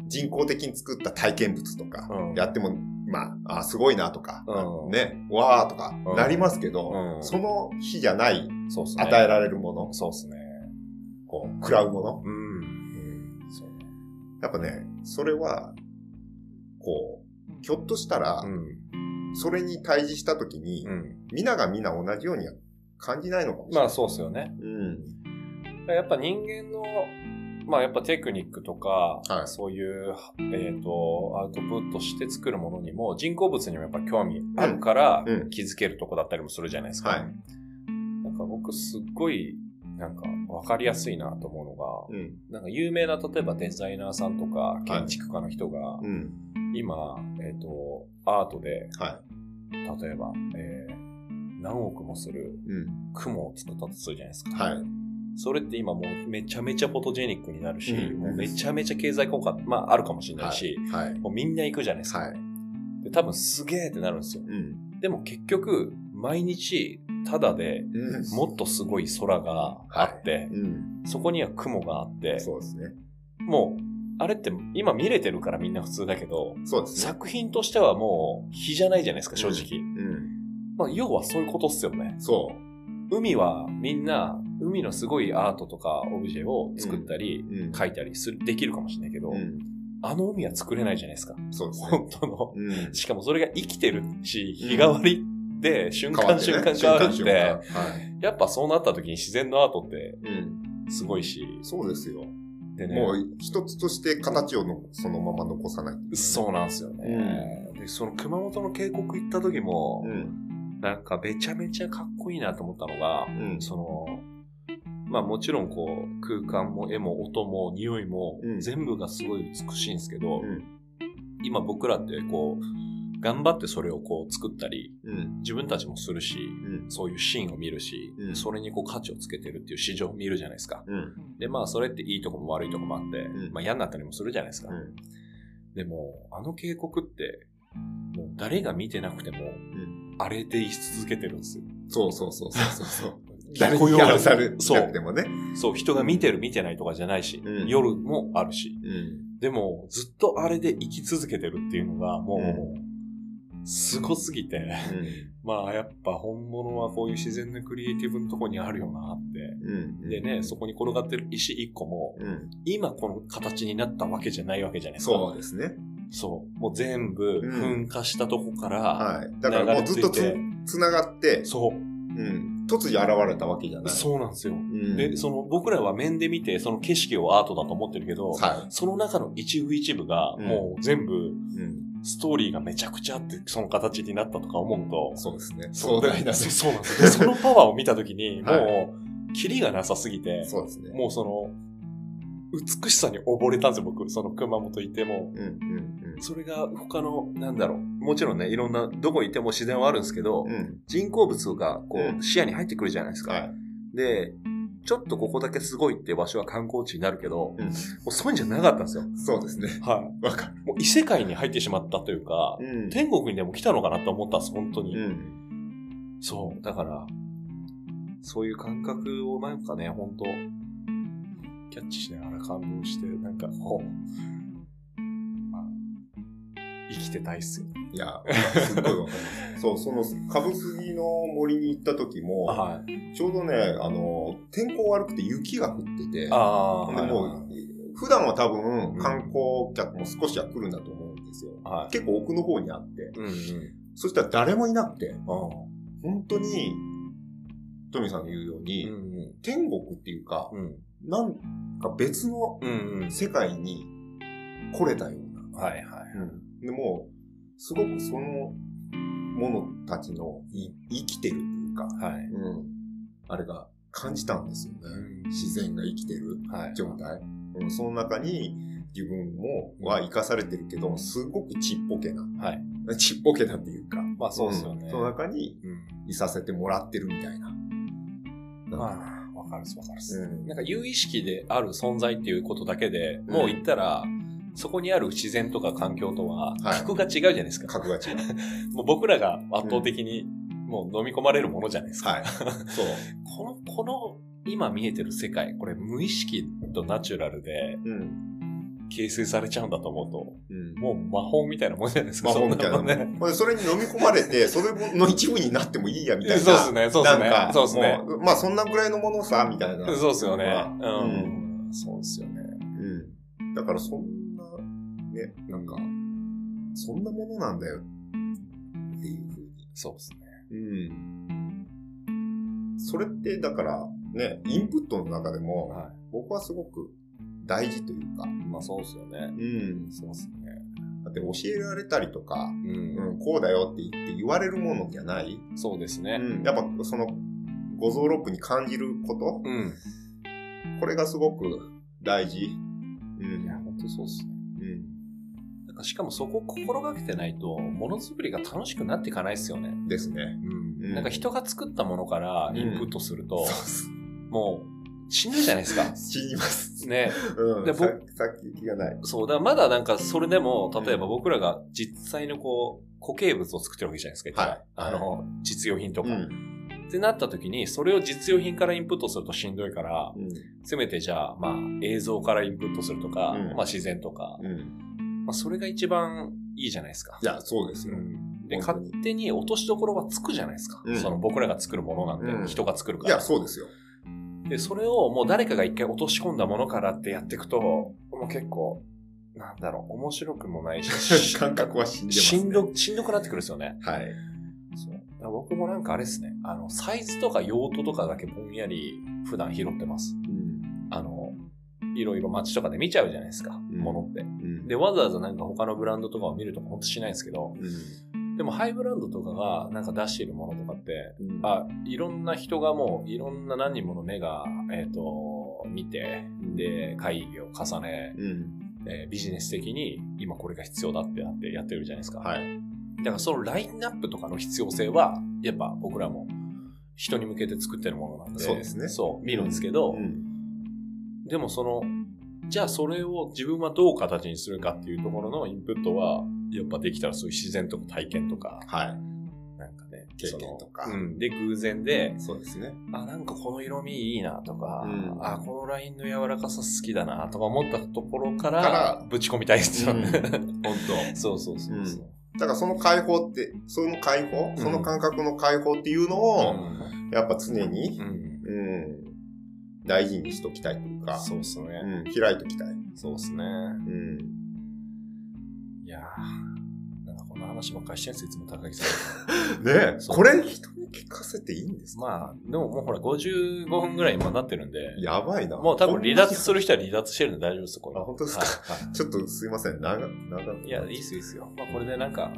S2: 人工的に作った体験物とか
S1: うん
S2: やっても、まあ、あすごいなとか、
S1: うん
S2: ね、わーとか
S1: うん
S2: なりますけど、
S1: うん
S2: その日じゃない。与えられるもの、
S1: そうっすね。
S2: こう、食らうもの？
S1: うん。そう。
S2: やっぱね、それは、こう、ひょっとしたら
S1: う、ん。
S2: それに対峙した時に、
S1: うん。
S2: 皆が皆同じようには感じないのかもしれない。
S1: まあそうっすよね。
S2: うん。
S1: やっぱ人間の、まあやっぱテクニックとか、
S2: はい
S1: そういう、えっ、と、アウトプットして作るものにも人工物にもやっぱ興味あるから
S2: うんうん
S1: 気づけるとこだったりもするじゃないですか。
S2: はい
S1: なんか僕すっごい、なんかわかりやすいなと思うのが、
S2: うん。
S1: なんか有名な例えばデザイナーさんとか建築家の人が、
S2: うん。
S1: 今、えっ、と、アートで、
S2: は
S1: 例えば、えー何億もする。雲を作ったとするじゃないですか。
S2: はい。
S1: それって今もうめちゃめちゃフォトジェニックになるし、
S2: うん
S1: もうめちゃめちゃ経済効果、まああるかもしれないし、
S2: はい。
S1: もうみんな行くじゃないですか。
S2: はい。
S1: で多分すげーってなるんですよ。
S2: うん。
S1: でも結局、毎日、ただで
S2: うん。
S1: もっとすごい空があって、
S2: うん。
S1: そこには雲があって、
S2: そうですね。
S1: もう、あれって今見れてるからみんな普通だけど、
S2: そうですね。
S1: 作品としてはもう日じゃないじゃないですか、正直。
S2: うん。
S1: まあ、要はそういうことっすよね。
S2: そう。
S1: 海はみんな、海のすごいアートとかオブジェを作ったり、
S2: うん。
S1: 描いたりする、できるかもしれないけど、
S2: うん。
S1: あの海は作れないじゃないですか。
S2: そうですね。
S1: 本当の。
S2: うん。
S1: しかもそれが生きてるし、日替わりで瞬間瞬間変
S2: 変わってね
S1: わるんで、
S2: 瞬間瞬間はい。
S1: やっぱそうなった時に自然のアートって
S2: うん。
S1: すごいし、
S2: そうですよ。
S1: でね、
S2: もう一つとして形をのそのまま残さない。
S1: そうなんですよね。で、その熊本の渓谷行った時も、
S2: うん。
S1: なんかめちゃめちゃかっこいいなと思ったのが、
S2: うん。
S1: その、まあもちろんこう空間も絵も音も匂いも
S2: うん
S1: 全部がすごい美しいんですけど、
S2: うん。
S1: 今僕らってこう、頑張ってそれをこう作ったり、
S2: うん。
S1: 自分たちもするし、
S2: うん。
S1: そういうシーンを見るし、
S2: うん
S1: それにこう価値をつけてるっていう市場を見るじゃないですか。
S2: うん。
S1: で、まあそれっていいとこも悪いとこもあって、
S2: うん
S1: まあ嫌になったりもするじゃないですか。
S2: うん。
S1: でも、あの渓谷って、もう誰が見てなくても、
S2: うん。
S1: あれで居続けてるんですよ。
S2: そうそうそうそうそう。
S1: 誰
S2: 誰にやらされてもね。
S1: そう、人が見てる見てないとかじゃないし、
S2: うん
S1: 夜もあるし。
S2: うん。
S1: でも、ずっとあれで生き続けてるっていうのが、もう、すごすぎて、まあやっぱ本物はこういう自然なクリエイティブのとこにあるよなって。
S2: うん。
S1: でね、そこに転がってる石一個も、
S2: うん。
S1: 今この形になったわけじゃないわけじゃないですか。
S2: そうですね。
S1: そう。もう全部
S2: うん
S1: 噴火したとこから、
S2: はい。だからもうずっとつつながって、
S1: そう。
S2: うん。突如現れたわけじゃない。
S1: そうなんですよ。
S2: うん。
S1: で、その僕らは面で見て、その景色をアートだと思ってるけど、
S2: は
S1: その中の一部一部が、
S2: うん
S1: もう全部、
S2: い。うん。
S1: ストーリーがめちゃくちゃあって、その形になったとか思うと、
S2: そうですね。
S1: そう
S2: 壮大なね。
S1: そうそうなんですよ。でそのパワーを見たときに、も
S2: は
S1: う、キリがなさすぎて、
S2: そうですね。
S1: もうその、美しさに溺れたんですよ、僕。その熊本行っても。
S2: うん。うん。うん。
S1: それが他の、なんだろう。もちろんね、いろんな、どこにいても自然はあるんですけど、
S2: うん。
S1: 人工物がこ
S2: うん
S1: う視野に入ってくるじゃないですか。
S2: はい。
S1: で、ちょっとここだけすごいって場所は観光地になるけど、
S2: うん
S1: もうそういうんじゃなかったんですよ。
S2: そうですね。
S1: は
S2: わかる。
S1: い。もう異世界に入ってしまったというか、
S2: うん
S1: 天国にでも来たのかなと思ったんです、本当に。
S2: うん。
S1: そう。だから、そういう感覚をなんかね、本当キャッチしながら感動して、なんかこう、まあ、生きてたいっすよ。
S2: いや、すっごいわかる。そう、その、株杉の森に行った時も、
S1: はい。
S2: ちょうどね、あの、天候悪くて雪が降ってて、
S1: ああ、
S2: でもう、普段は多分観光客も少しは来るんだと思うんですよ。
S1: はい。
S2: 結構奥の方にあって。
S1: うんうん。
S2: そしたら誰もいなくて、
S1: あ
S2: 本当に、トミーさんの言うよう
S1: ー
S2: に、
S1: うん
S2: 天国っていうか、
S1: うん。
S2: なんか別の
S1: うんうん。
S2: 世界に来れたような。
S1: はいはい。
S2: でも、すごくそのものたちのい生きてるっていうか、
S1: はい。
S2: うん、あれが感じたんですよね。
S1: うん
S2: 自然が生きてる
S1: はい。
S2: 状態。うん、その中に自分もは生かされてるけど、すごくちっぽけな、
S1: はい。
S2: ちっぽけなっていうか、
S1: まあそうですよね。
S2: んその中に
S1: うん。
S2: いさせてもらってるみたいな。
S1: まあ、わかるわかる。
S2: うん
S1: なんか有意識である存在っていうことだけで、もう言ったら、そこにある自然とか環境とは、
S2: はい
S1: 格が違うじゃないですか。
S2: 格が違う。
S1: もう僕らが圧倒的にもう飲み込まれるものじゃないですか。
S2: はい。そう。
S1: この、この今見えてる世界、これ無意識とナチュラルで
S2: うん。
S1: 形成されちゃうんだと思うと、
S2: うん。
S1: もう魔法みたいなもんじゃないですか。
S2: 魔法みたいな
S1: ね。
S2: それに飲み込まれて、それの一部になってもいいや、みたいな。
S1: そうっすね、そうっすね。
S2: なんか、
S1: そうっすね。
S2: まあそんなぐらいのものさ、みたいな。
S1: そうっすよね。
S2: う
S1: うん。そうっすよね。
S2: うん。だからそんな、ね、なんか、そんなものなんだよ。っていうふうに。
S1: そうっすね。
S2: うん。それって、だから、ね、インプットの中でも、
S1: は
S2: 僕はすごく大事というか、
S1: い。まあそうっすよね。
S2: うん。
S1: そうっすね。
S2: だって教えられたりとか、
S1: う。
S2: うんん、こうだよって言って言われるものじゃない。
S1: そうですね。
S2: うん。やっぱその、五臓六腑に感じること、
S1: うん。
S2: これがすごく大事。う
S1: いや、
S2: ん。
S1: ほんとそうっすね。しかもそこを心がけてないと、ものづくりが楽しくなっていかないっすよね。
S2: ですね。
S1: うん。
S2: うん
S1: なんか人が作ったものからインプットすると、
S2: そうっす。
S1: もう、しんどいじゃないですか。
S2: 死にます。
S1: ね。
S2: うん。
S1: で
S2: さ
S1: 僕
S2: さっき行きがない。
S1: そう、だからまだなんかそれでも、例えば僕らが実際のこう、固形物を作ってるわけじゃないですか、
S2: はい
S1: あの、実用品とか。
S2: うん。
S1: ってなった時に、それを実用品からインプットするとしんどいから、
S2: うん。
S1: せめてじゃあ、まあ、映像からインプットするとか、
S2: うん
S1: まあ自然とか、
S2: うん。
S1: まあそれが一番いいじゃないですか。
S2: いや、そうですよ。
S1: うんで、勝手に落としどころはつくじゃないですか。
S2: うん
S1: その僕らが作るものなんて、
S2: うん
S1: 人が作るから。
S2: いや、そうですよ。
S1: で、それをもう誰かが一回落とし込んだものからってやっていくと、もう結構、なんだろう、面白くもないし、
S2: 感覚は死んでます、ね。
S1: しんど、しんどくなってくるんですよね。
S2: はい。
S1: そうだから僕もなんかあれですね、あの、サイズとか用途とかだけぼんやり普段拾ってます。
S2: うん。
S1: いろいろ街とかで見ちゃうじゃないですか、
S2: ん
S1: ものって。
S2: うん。
S1: で、わざわざなんか他のブランドとかを見るとかほんとしないんですけど、
S2: うん。
S1: でもハイブランドとかがなんか出しているものとかって、
S2: うん、
S1: あ、いろんな人がもう、いろんな何人もの目が、えっ、と、見て、で、会議を重ね、
S2: うん。
S1: えービジネス的に今これが必要だってなってやってるじゃないですか。
S2: はい。
S1: だからそのラインナップとかの必要性は、やっぱ僕らも人に向けて作ってるものなんで、
S2: そうですね
S1: そう、見るんですけど、
S2: うん。
S1: でもその、じゃあそれを自分はどう形にするかっていうところのインプットは、やっぱできたらそういう自然とか体験とか、
S2: はい。
S1: なんかね、
S2: 経験とか
S1: うん。で、偶然で、
S2: そうですね。
S1: あ、なんかこの色味いいなとか、
S2: うん
S1: あ、このラインの柔らかさ好きだなとか思ったところか
S2: からら
S1: ぶち込みたいですよね。
S2: 本
S1: そうそうそうそう。
S2: 当。だからその解放って、その解放、その感覚の解放っていうのを、やっぱ常に、
S1: うん。
S2: うん、大事にしときたいというか、
S1: そうっすね。
S2: うん、開いときたい。
S1: そうっすね。
S2: うん。
S1: いやー、なんかこんな話ばっかりしてるんですよ、いつも高木さん。
S2: ねえ、これ人に聞かせていいんですか？
S1: まあ、でももうほら、55分ぐらい今なってるんで、
S2: やばいな。
S1: もう多分離脱する人は離脱してるんで大丈夫です、これ。
S2: あ本当ですか？
S1: はいは
S2: ちょっとすいません、長、長
S1: いいや、いいっすよ、いいっすよ。まあ、これでなんか、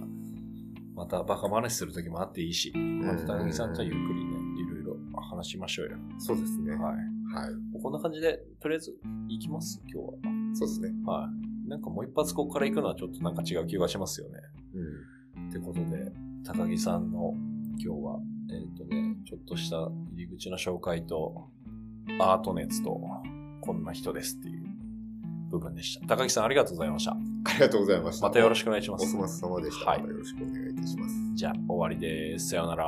S1: またバカ話するときもあっていいし、また高木さんとはゆっくりね、いろいろ話しましょうよ。
S2: そうですね。
S1: はい。
S2: はい。
S1: こんな感じで、とりあえず、行きます？今日
S2: そうですね。
S1: は。はい。なんかもう一発ここから行くのはちょっとなんか違う気がしますよね。
S2: うん。
S1: ってことで、高木さんの今日は、えっ、とね、ちょっとした入り口の紹介と、アート熱と、こんな人ですっていう部分でした。高木さんありがとうございました。
S2: ありがとうございました。
S1: またよろしくお願いします。
S2: お粗末様でした。
S1: はい
S2: よろしくお願いいたします。
S1: じゃあ終わりです。さようなら。